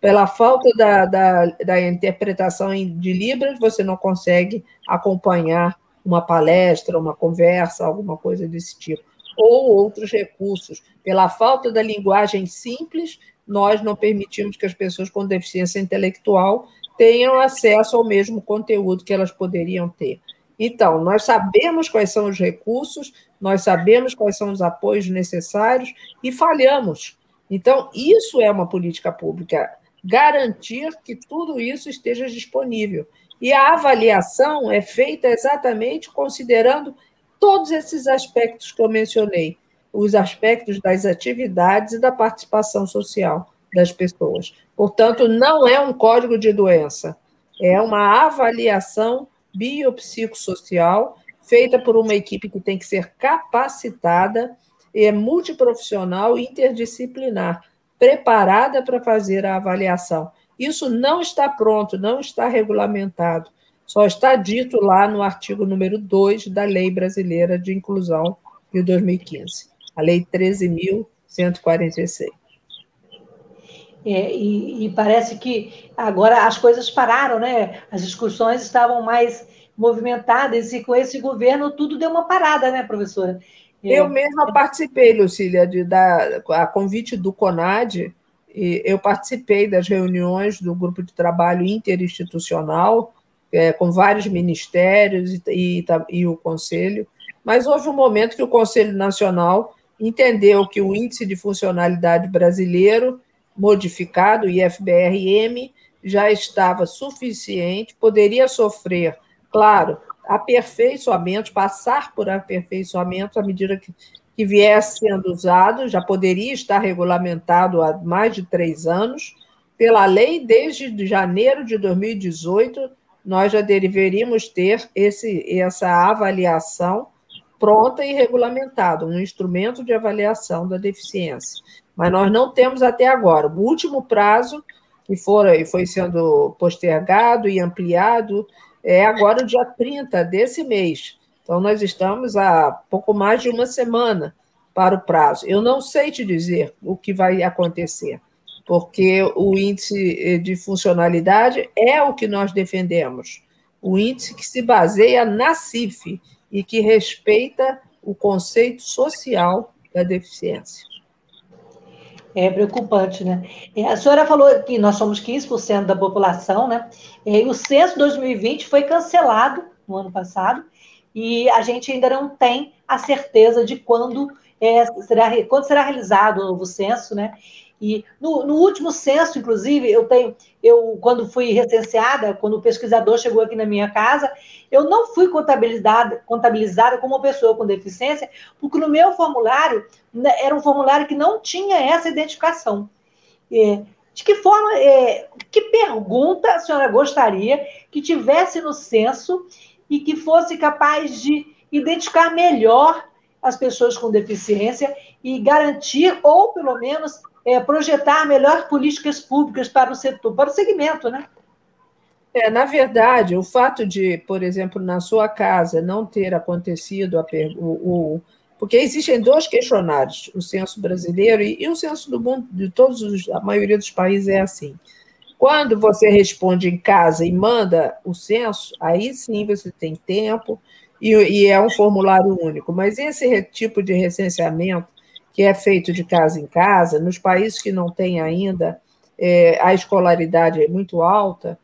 Pela falta da, da, da interpretação de Libras, você não consegue acompanhar uma palestra, uma conversa, alguma coisa desse tipo. Ou outros recursos. Pela falta da linguagem simples, nós não permitimos que as pessoas com deficiência intelectual tenham acesso ao mesmo conteúdo que elas poderiam ter. Então, nós sabemos quais são os recursos, nós sabemos quais são os apoios necessários e falhamos. Então, isso é uma política pública, garantir que tudo isso esteja disponível. E a avaliação é feita exatamente considerando todos esses aspectos que eu mencionei, os aspectos das atividades e da participação social das pessoas. Portanto, não é um código de doença, é uma avaliação biopsicossocial, feita por uma equipe que tem que ser capacitada, é multiprofissional e interdisciplinar, preparada para fazer a avaliação. Isso não está pronto, não está regulamentado, só está dito lá no artigo número 2 da Lei Brasileira de Inclusão de 2015, a Lei 13.146. É, e, e, parece que agora as coisas pararam, né? As discussões estavam mais movimentadas e com esse governo tudo deu uma parada, né, professora? Eu mesma participei, Lucília, de, da, a convite do CONAD, e eu participei das reuniões do grupo de trabalho interinstitucional, é, com vários ministérios e, e, e o Conselho, mas houve um momento que o Conselho Nacional entendeu que o Índice de Funcionalidade Brasileiro, modificado, IFBRM, já estava suficiente, poderia sofrer, claro, aperfeiçoamento, passar por aperfeiçoamento à medida que, que viesse sendo usado, já poderia estar regulamentado há mais de três anos. Pela lei, desde janeiro de 2018, nós já deveríamos ter esse, essa avaliação pronta e regulamentada, um instrumento de avaliação da deficiência. Mas nós não temos até agora. O último prazo, que foi, foi sendo postergado e ampliado, é agora o dia 30 desse mês. Então, nós estamos a pouco mais de uma semana para o prazo. Eu não sei te dizer o que vai acontecer, porque o índice de funcionalidade é o que nós defendemos, o índice que se baseia na CIF e que respeita o conceito social da deficiência. É preocupante, né? É, a senhora falou que nós somos 15% da população, né? É, e o censo 2020 foi cancelado no ano passado e a gente ainda não tem a certeza de quando, é, será, quando será realizado o novo censo, né? E no, no, último censo, inclusive, eu tenho, eu quando fui recenseada, quando o pesquisador chegou aqui na minha casa, eu não fui contabilizada, contabilizada como uma pessoa com deficiência, porque no meu formulário né, era um formulário que não tinha essa identificação. É, de que forma, é, que pergunta a senhora gostaria que tivesse no censo e que fosse capaz de identificar melhor as pessoas com deficiência e garantir, ou pelo menos é, projetar melhor políticas públicas para o setor, para o segmento, né? É, na verdade, o fato de, por exemplo, na sua casa não ter acontecido a o, o, porque existem dois questionários, o censo brasileiro e, e o censo do mundo, de todos os, a maioria dos países é assim. Quando você responde em casa e manda o censo, aí sim você tem tempo e, e é um formulário único. Mas esse tipo de recenseamento que é feito de casa em casa, nos países que não têm ainda é, a escolaridade é muito alta,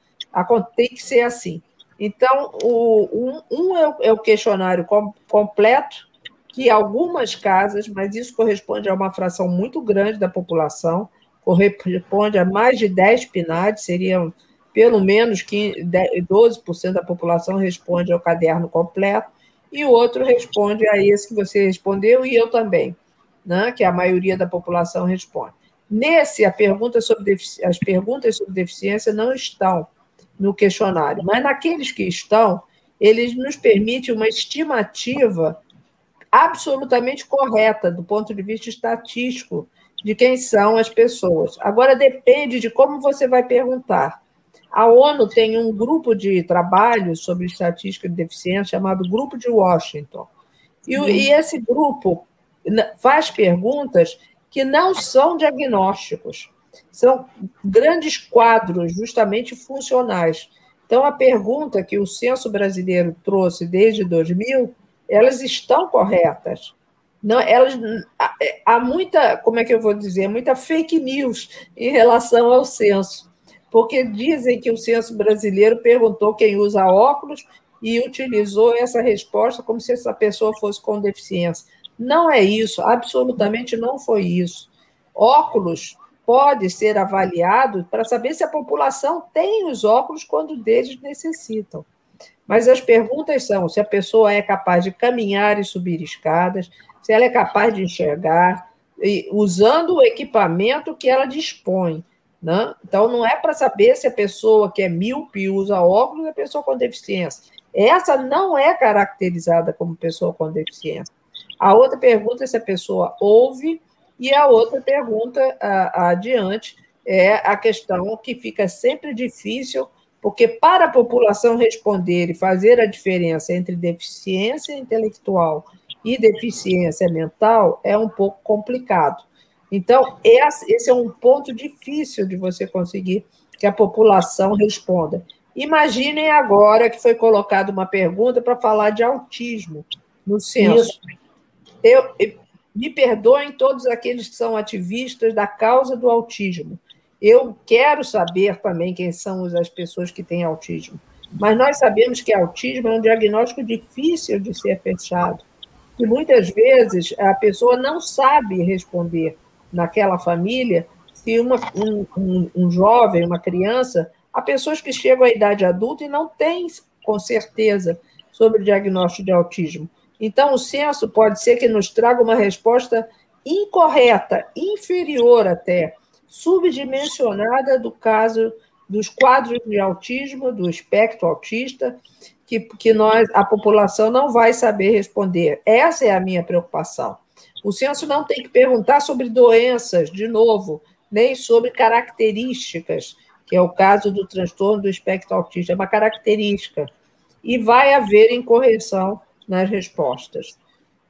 tem que ser assim. Então, o, um, um é, o, é, o, questionário com, completo, que algumas casas, mas isso corresponde a uma fração muito grande da população, corresponde a mais de 10 PNAD, seriam pelo menos 15, 12% da população responde ao caderno completo, e o outro responde a esse que você respondeu, e eu também né, que a maioria da população responde. Nesse, a pergunta sobre as perguntas sobre deficiência não estão no questionário, mas naqueles que estão, eles nos permitem uma estimativa absolutamente correta do ponto de vista estatístico de quem são as pessoas. Agora depende de como você vai perguntar. A ONU tem um grupo de trabalho sobre estatística de deficiência chamado Grupo de Washington. E, uhum. e esse grupo faz perguntas que não são diagnósticos, são grandes quadros, justamente funcionais. Então, a pergunta que o censo brasileiro trouxe desde 2000, elas estão corretas. Não, elas há muita, como é que eu vou dizer, muita fake news em relação ao censo, porque dizem que o censo brasileiro perguntou quem usa óculos e utilizou essa resposta como se essa pessoa fosse com deficiência. Não é isso, absolutamente não foi isso. Óculos pode ser avaliado para saber se a população tem os óculos quando deles necessitam. Mas as perguntas são se a pessoa é capaz de caminhar e subir escadas, se ela é capaz de enxergar, usando o equipamento que ela dispõe. Né? Então, não é para saber se a pessoa que é míope usa óculos é pessoa com deficiência. Essa não é caracterizada como pessoa com deficiência. A outra pergunta é se a pessoa ouve, e a outra pergunta a, a adiante é a questão que fica sempre difícil, porque para a população responder e fazer a diferença entre deficiência intelectual e deficiência mental é um pouco complicado. Então, esse é um ponto difícil de você conseguir que a população responda. Imaginem agora que foi colocada uma pergunta para falar de autismo no censo. Isso. Eu, me perdoem todos aqueles que são ativistas da causa do autismo. Eu quero saber também quem são as pessoas que têm autismo. Mas nós sabemos que autismo é um diagnóstico difícil de ser fechado. E muitas vezes a pessoa não sabe responder naquela família se uma, um, um, um jovem, uma criança, há pessoas que chegam à idade adulta e não têm com certeza sobre o diagnóstico de autismo. Então, o censo pode ser que nos traga uma resposta incorreta, inferior até, subdimensionada do caso dos quadros de autismo, do espectro autista, que, que nós, a população não vai saber responder. Essa é a minha preocupação. O censo não tem que perguntar sobre doenças, de novo, nem sobre características, que é o caso do transtorno do espectro autista, é uma característica. E vai haver incorreção nas respostas.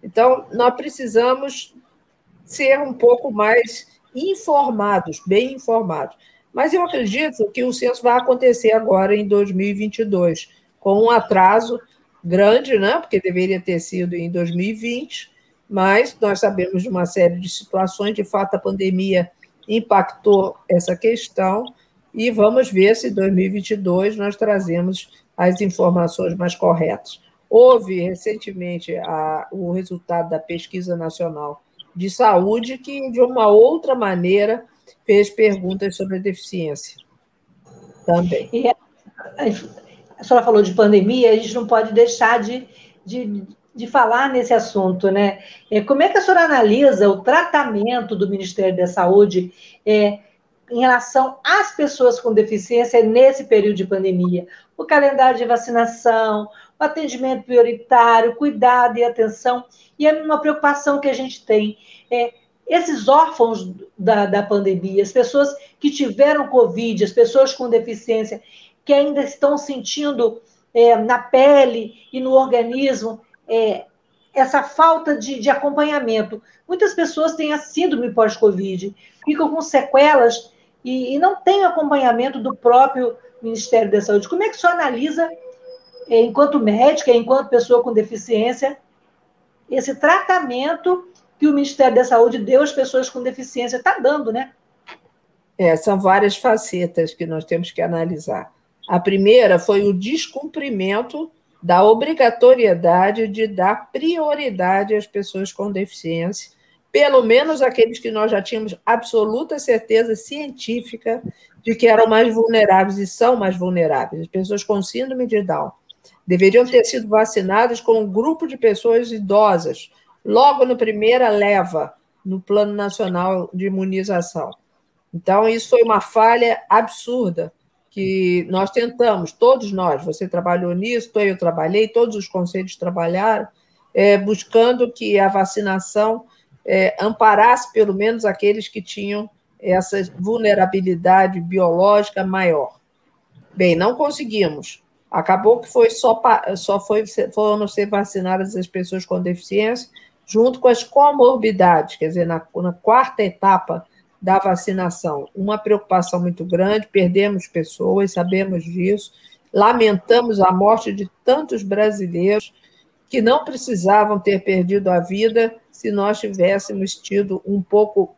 Então, nós precisamos ser um pouco mais informados, bem informados. Mas eu acredito que o censo vai acontecer agora em 2022, com um atraso grande, né? porque deveria ter sido em 2020, mas nós sabemos de uma série de situações, de fato, a pandemia impactou essa questão, e vamos ver se em 2022 nós trazemos as informações mais corretas. Houve recentemente a, o resultado da pesquisa nacional de saúde, que, de uma outra maneira, fez perguntas sobre a deficiência. Também. E a senhora falou de pandemia, a gente não pode deixar de, de, de falar nesse assunto, né? É, como é que a senhora analisa o tratamento do Ministério da Saúde é, em relação às pessoas com deficiência nesse período de pandemia? O calendário de vacinação, atendimento prioritário, cuidado e atenção, e é uma preocupação que a gente tem. É, esses órfãos da, da pandemia, as pessoas que tiveram Covid, as pessoas com deficiência, que ainda estão sentindo é, na pele e no organismo é, essa falta de, de, acompanhamento. Muitas pessoas têm a síndrome pós-Covid, ficam com sequelas e, e, não têm acompanhamento do próprio Ministério da Saúde. Como é que o senhor analisa enquanto médica, enquanto pessoa com deficiência, esse tratamento que o Ministério da Saúde deu às pessoas com deficiência. Está dando, né? É, são várias facetas que nós temos que analisar. A primeira foi o descumprimento da obrigatoriedade de dar prioridade às pessoas com deficiência, pelo menos aqueles que nós já tínhamos absoluta certeza científica de que eram mais vulneráveis e são mais vulneráveis, as pessoas com síndrome de Down deveriam ter sido vacinadas com um grupo de pessoas idosas, logo na primeira leva no Plano Nacional de Imunização. Então, isso foi uma falha absurda que nós tentamos, todos nós, você trabalhou nisso, eu trabalhei, todos os conselhos trabalharam, é, buscando que a vacinação é, amparasse pelo menos aqueles que tinham essa vulnerabilidade biológica maior. Bem, não conseguimos. Acabou que foi só, só foi, foram ser vacinadas as pessoas com deficiência, junto com as comorbidades, quer dizer, na, na quarta etapa da vacinação. Uma preocupação muito grande, perdemos pessoas, sabemos disso, lamentamos a morte de tantos brasileiros que não precisavam ter perdido a vida se nós tivéssemos tido um pouco,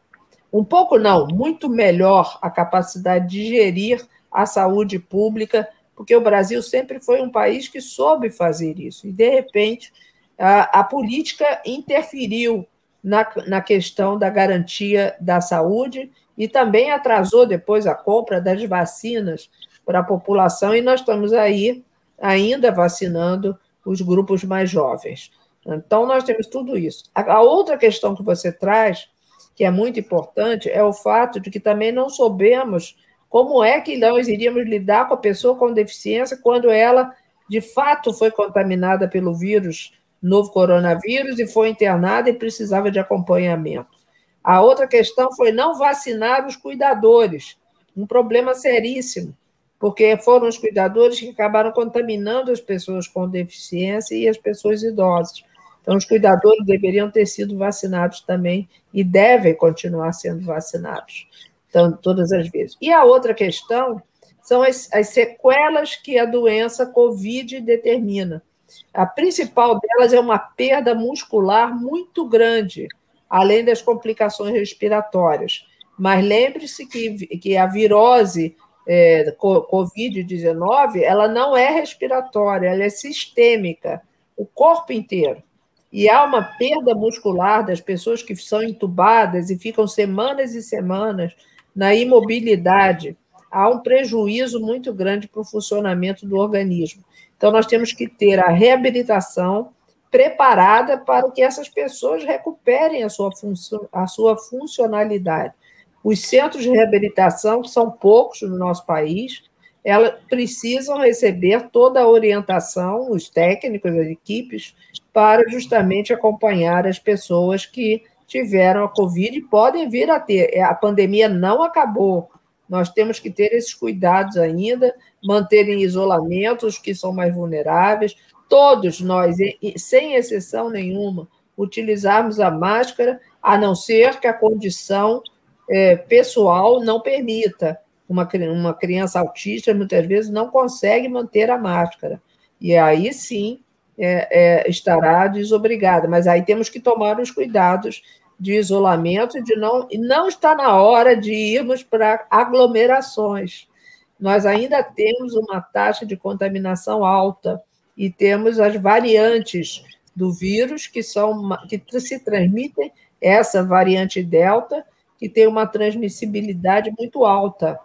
um pouco não, muito melhor a capacidade de gerir a saúde pública porque o Brasil sempre foi um país que soube fazer isso. E, de repente, a, a política interferiu na, na questão da garantia da saúde e também atrasou depois a compra das vacinas para a população, e nós estamos aí ainda vacinando os grupos mais jovens. Então, nós temos tudo isso. A, outra questão que você traz, que é muito importante, é o fato de que também não soubemos como é que nós iríamos lidar com a pessoa com deficiência quando ela, de fato, foi contaminada pelo vírus, novo coronavírus, e foi internada e precisava de acompanhamento? A outra questão foi não vacinar os cuidadores, um problema seríssimo, porque foram os cuidadores que acabaram contaminando as pessoas com deficiência e as pessoas idosas. Então, os cuidadores deveriam ter sido vacinados também e devem continuar sendo vacinados então, todas as vezes. E a outra questão são as, as sequelas que a doença Covid determina. A principal delas é uma perda muscular muito grande, além das complicações respiratórias. Mas lembre-se que, que a virose é, Covid-19 ela não é respiratória, ela é sistêmica, o corpo inteiro. E há uma perda muscular das pessoas que são entubadas e ficam semanas e semanas na imobilidade. Há um prejuízo muito grande para o funcionamento do organismo. Então, nós temos que ter a reabilitação preparada para que essas pessoas recuperem a sua, a sua funcionalidade. Os centros de reabilitação, que são poucos no nosso país, elas precisam receber toda a orientação, os técnicos, as equipes, para justamente acompanhar as pessoas que tiveram a Covid e podem vir a ter. A pandemia não acabou. Nós temos que ter esses cuidados ainda, manter em isolamento os que são mais vulneráveis. Todos nós, sem exceção nenhuma, utilizarmos a máscara, a não ser que a condição é, pessoal não permita. Uma, uma criança autista, muitas vezes, não consegue manter a máscara. E aí sim é, é, estará desobrigada. Mas aí temos que tomar os cuidados de isolamento, de não, e não está na hora de irmos para aglomerações. Nós ainda temos uma taxa de contaminação alta e temos as variantes do vírus que são que se transmitem essa variante delta que tem uma transmissibilidade muito alta.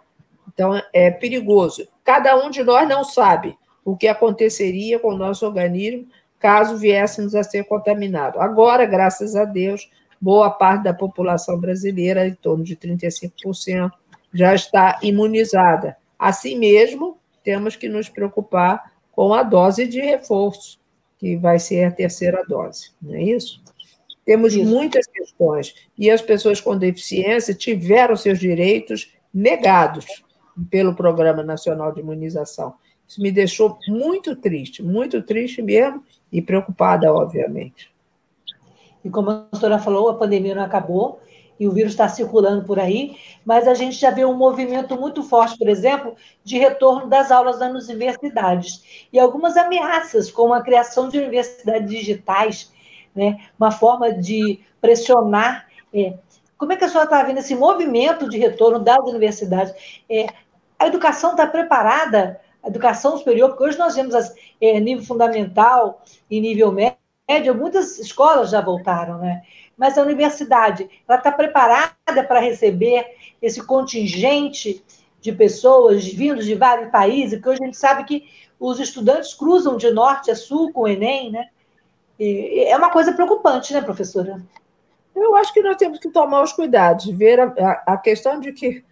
Então, é perigoso. Cada um de nós não sabe o que aconteceria com o nosso organismo caso viéssemos a ser contaminados. Agora, graças a Deus, boa parte da população brasileira, em torno de 35%, já está imunizada. Assim mesmo, temos que nos preocupar com a dose de reforço, que vai ser a terceira dose, não é isso? Temos Isso. muitas questões. E as pessoas com deficiência tiveram seus direitos negados pelo Programa Nacional de Imunização. Isso me deixou muito triste, muito triste mesmo, e preocupada, obviamente. E como a doutora falou, a pandemia não acabou e o vírus está circulando por aí, mas a gente já vê um movimento muito forte, por exemplo, de retorno das aulas nas universidades. E algumas ameaças, como a criação de universidades digitais, né? uma forma de pressionar. É, como é que a senhora está vendo esse movimento de retorno das universidades? É, a educação está preparada, a educação superior, porque hoje nós vemos as, é, nível fundamental e nível médio, muitas escolas já voltaram, né? Mas a universidade, ela está preparada para receber esse contingente de pessoas vindos de vários países, porque hoje a gente sabe que os estudantes cruzam de norte a sul com o Enem, né? é uma coisa preocupante, né, professora? Eu acho que nós temos que tomar os cuidados, ver a, a questão de que.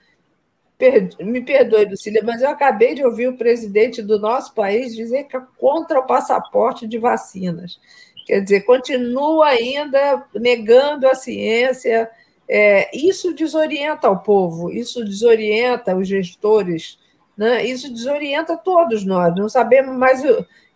Me perdoe, Lucília, mas eu acabei de ouvir o presidente do nosso país dizer que é contra o passaporte de vacinas. Quer dizer, continua ainda negando a ciência. É, isso desorienta o povo, isso desorienta os gestores, né? isso desorienta todos nós. Não sabemos mais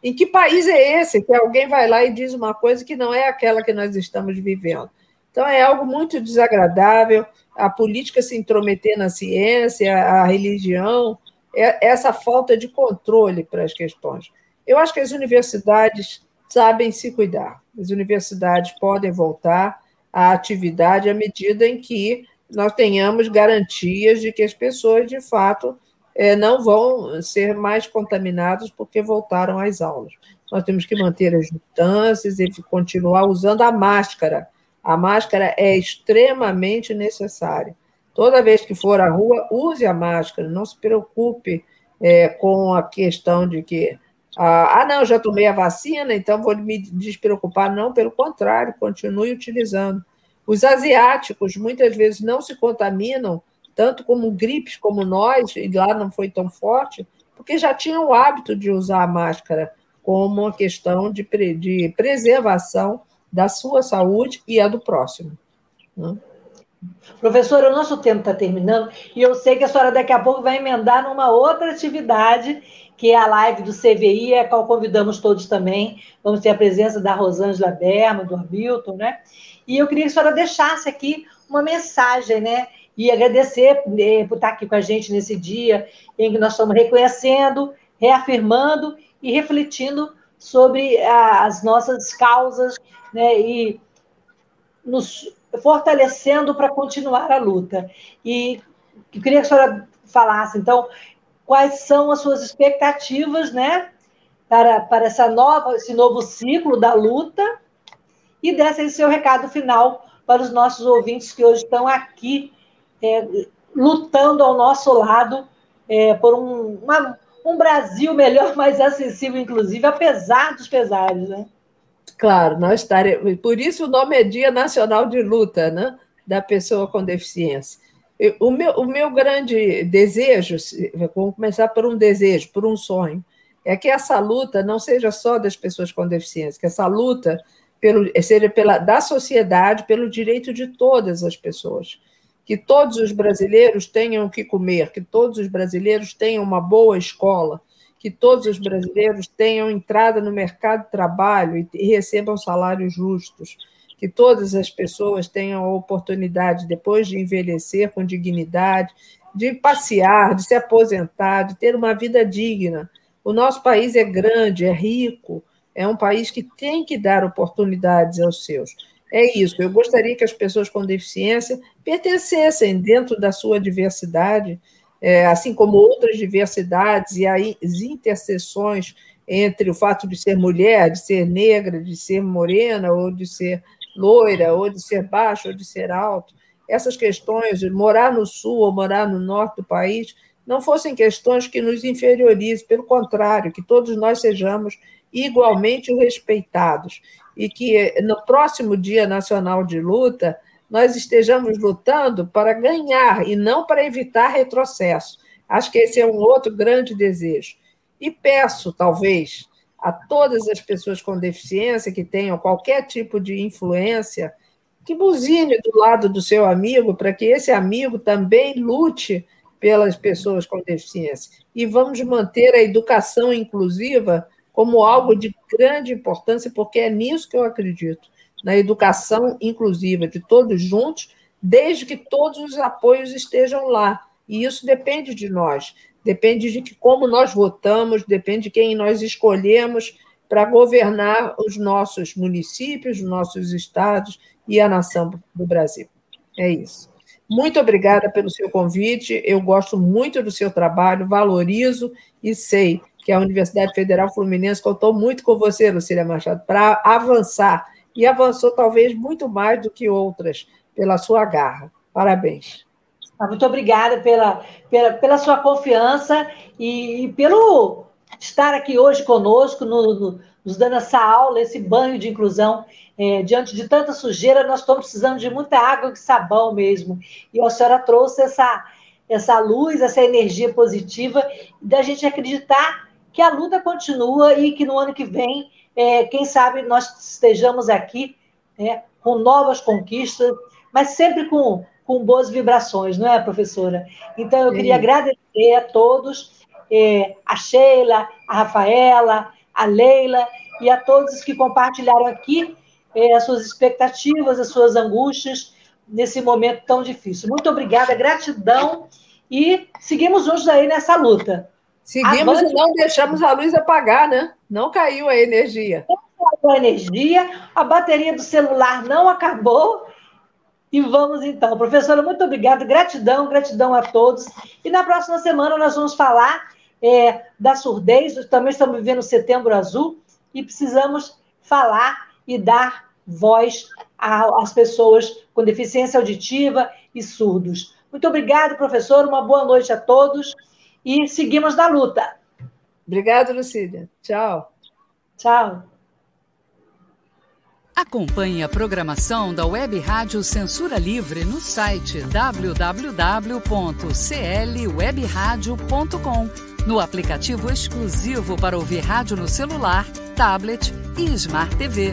em que país é esse que alguém vai lá e diz uma coisa que não é aquela que nós estamos vivendo? Então, é algo muito desagradável a política se intrometer na ciência, a religião, é essa falta de controle para as questões. Eu acho que as universidades sabem se cuidar. As universidades podem voltar à atividade à medida em que nós tenhamos garantias de que as pessoas, de fato, é, não vão ser mais contaminados porque voltaram às aulas. Nós temos que manter as distâncias e continuar usando a máscara. A máscara é extremamente necessária. Toda vez que for à rua, use a máscara, não se preocupe é, com a questão de que, ah, ah, não, já tomei a vacina, então vou me despreocupar. Não, pelo contrário, continue utilizando. Os asiáticos muitas vezes não se contaminam tanto como gripes como nós, e lá não foi tão forte, porque já tinham o hábito de usar a máscara como uma questão de, de preservação da sua saúde e a do próximo. Né? Professora, o nosso tempo está terminando e eu sei que a senhora daqui a pouco vai emendar numa outra atividade, que é a live do CVI, a qual convidamos todos também. Vamos ter a presença da Rosângela Berma, do Hamilton, né? E eu queria que a senhora deixasse aqui uma mensagem, né? e agradecer né, por estar aqui com a gente nesse dia em que nós estamos reconhecendo, reafirmando e refletindo sobre as nossas causas né, e nos fortalecendo para continuar a luta. E eu queria que a senhora falasse, então, quais são as suas expectativas né, para, para essa nova, esse novo ciclo da luta e desse seu recado final para os nossos ouvintes que hoje estão aqui é, lutando ao nosso lado é, por um, uma, um Brasil melhor, mais acessível, inclusive, apesar dos pesares, né? Claro, nós estaremos. Por isso o nome é Dia Nacional de Luta, né? Da pessoa com deficiência. O meu, o meu grande desejo, vamos começar por um desejo, por um sonho, é que essa luta não seja só das pessoas com deficiência, que essa luta pelo, seja pela, da sociedade pelo direito de todas as pessoas. Que todos os brasileiros tenham o que comer, que todos os brasileiros tenham uma boa escola, que todos os brasileiros tenham entrada no mercado de trabalho e recebam salários justos, que todas as pessoas tenham a oportunidade, depois de envelhecer com dignidade, de passear, de se aposentar, de ter uma vida digna. O nosso país é grande, é rico, é um país que tem que dar oportunidades aos seus. É isso. Eu gostaria que as pessoas com deficiência pertencessem dentro da sua diversidade, é, assim como outras diversidades e as interseções entre o fato de ser mulher, de ser negra, de ser morena, ou de ser loira, ou de ser baixo, ou de ser alto. Essas questões, de morar no sul ou morar no norte do país, não fossem questões que nos inferiorizem, pelo contrário, que todos nós sejamos igualmente respeitados e que no próximo Dia Nacional de Luta nós estejamos lutando para ganhar e não para evitar retrocesso. Acho que esse é um outro grande desejo. E peço, talvez, a todas as pessoas com deficiência que tenham qualquer tipo de influência, que buzine do lado do seu amigo para que esse amigo também lute pelas pessoas com deficiência. E vamos manter a educação inclusiva como algo de grande importância, porque é nisso que eu acredito na educação inclusiva de todos juntos, desde que todos os apoios estejam lá. E isso depende de nós, depende de que, como nós votamos, depende de quem nós escolhemos para governar os nossos municípios, os nossos estados e a nação do Brasil. É isso. Muito obrigada pelo seu convite. Eu gosto muito do seu trabalho, valorizo e sei que a Universidade Federal Fluminense contou muito com você, Lucília Machado, para avançar e avançou talvez muito mais do que outras pela sua garra. Parabéns. Ah, muito obrigada pela, pela, pela sua confiança e, e, pelo estar aqui hoje conosco, no, no, nos dando essa aula, esse banho de inclusão. É, diante de tanta sujeira, nós estamos precisando de muita água e sabão mesmo. E a senhora trouxe essa, essa luz, essa energia positiva, da gente acreditar que a luta continua e que no ano que vem é, quem sabe nós estejamos aqui é, com novas conquistas, mas sempre com, com boas vibrações, não é, professora? Então, eu queria agradecer a todos, é, a Sheila, a Rafaela, a Leila e a todos que compartilharam aqui é, as suas expectativas, as suas angústias nesse momento tão difícil. Muito obrigada, gratidão e seguimos juntos aí nessa luta. Seguimos e não deixamos a luz apagar, né? Não caiu a energia. Não caiu a energia, a bateria do celular não acabou. E vamos então. Professora, muito obrigada, gratidão, gratidão a todos. E na próxima semana nós vamos falar é, da surdez, também estamos vivendo o setembro azul e precisamos falar e dar voz às pessoas com deficiência auditiva e surdos. Muito obrigada, professor, uma boa noite a todos e seguimos na luta. Obrigada, Lucília. Tchau. Tchau. Acompanhe a programação da Web Rádio Censura Livre no site www.clwebradio.com, no aplicativo exclusivo para ouvir rádio no celular, tablet e Smart TV.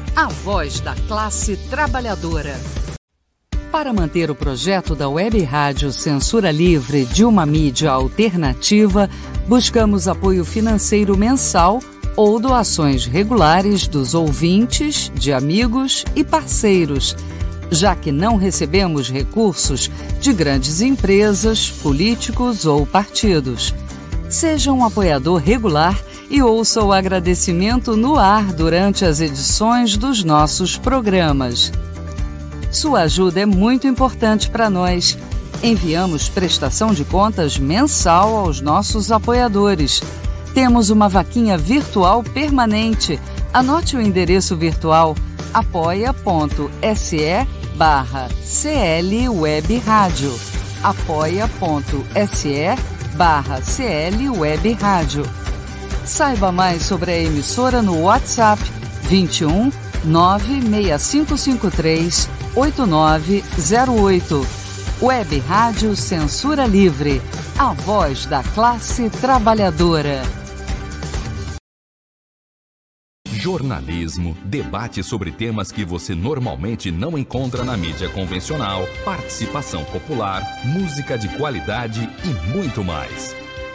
a voz da classe trabalhadora. Para manter o projeto da Web Rádio Censura Livre de uma mídia alternativa, buscamos apoio financeiro mensal ou doações regulares dos ouvintes, de amigos e parceiros, já que não recebemos recursos de grandes empresas, políticos ou partidos. Seja um apoiador regular e ouça o agradecimento no ar durante as edições dos nossos programas. Sua ajuda é muito importante para nós. Enviamos prestação de contas mensal aos nossos apoiadores. Temos uma vaquinha virtual permanente. Anote o endereço virtual apoia.se barra CL Web Rádio. apoia.se barra CL Web Rádio. Saiba mais sobre a emissora no WhatsApp 21 96553 8908. Web Rádio Censura Livre, a voz da classe trabalhadora. Jornalismo, debate sobre temas que você normalmente não encontra na mídia convencional, participação popular, música de qualidade e muito mais.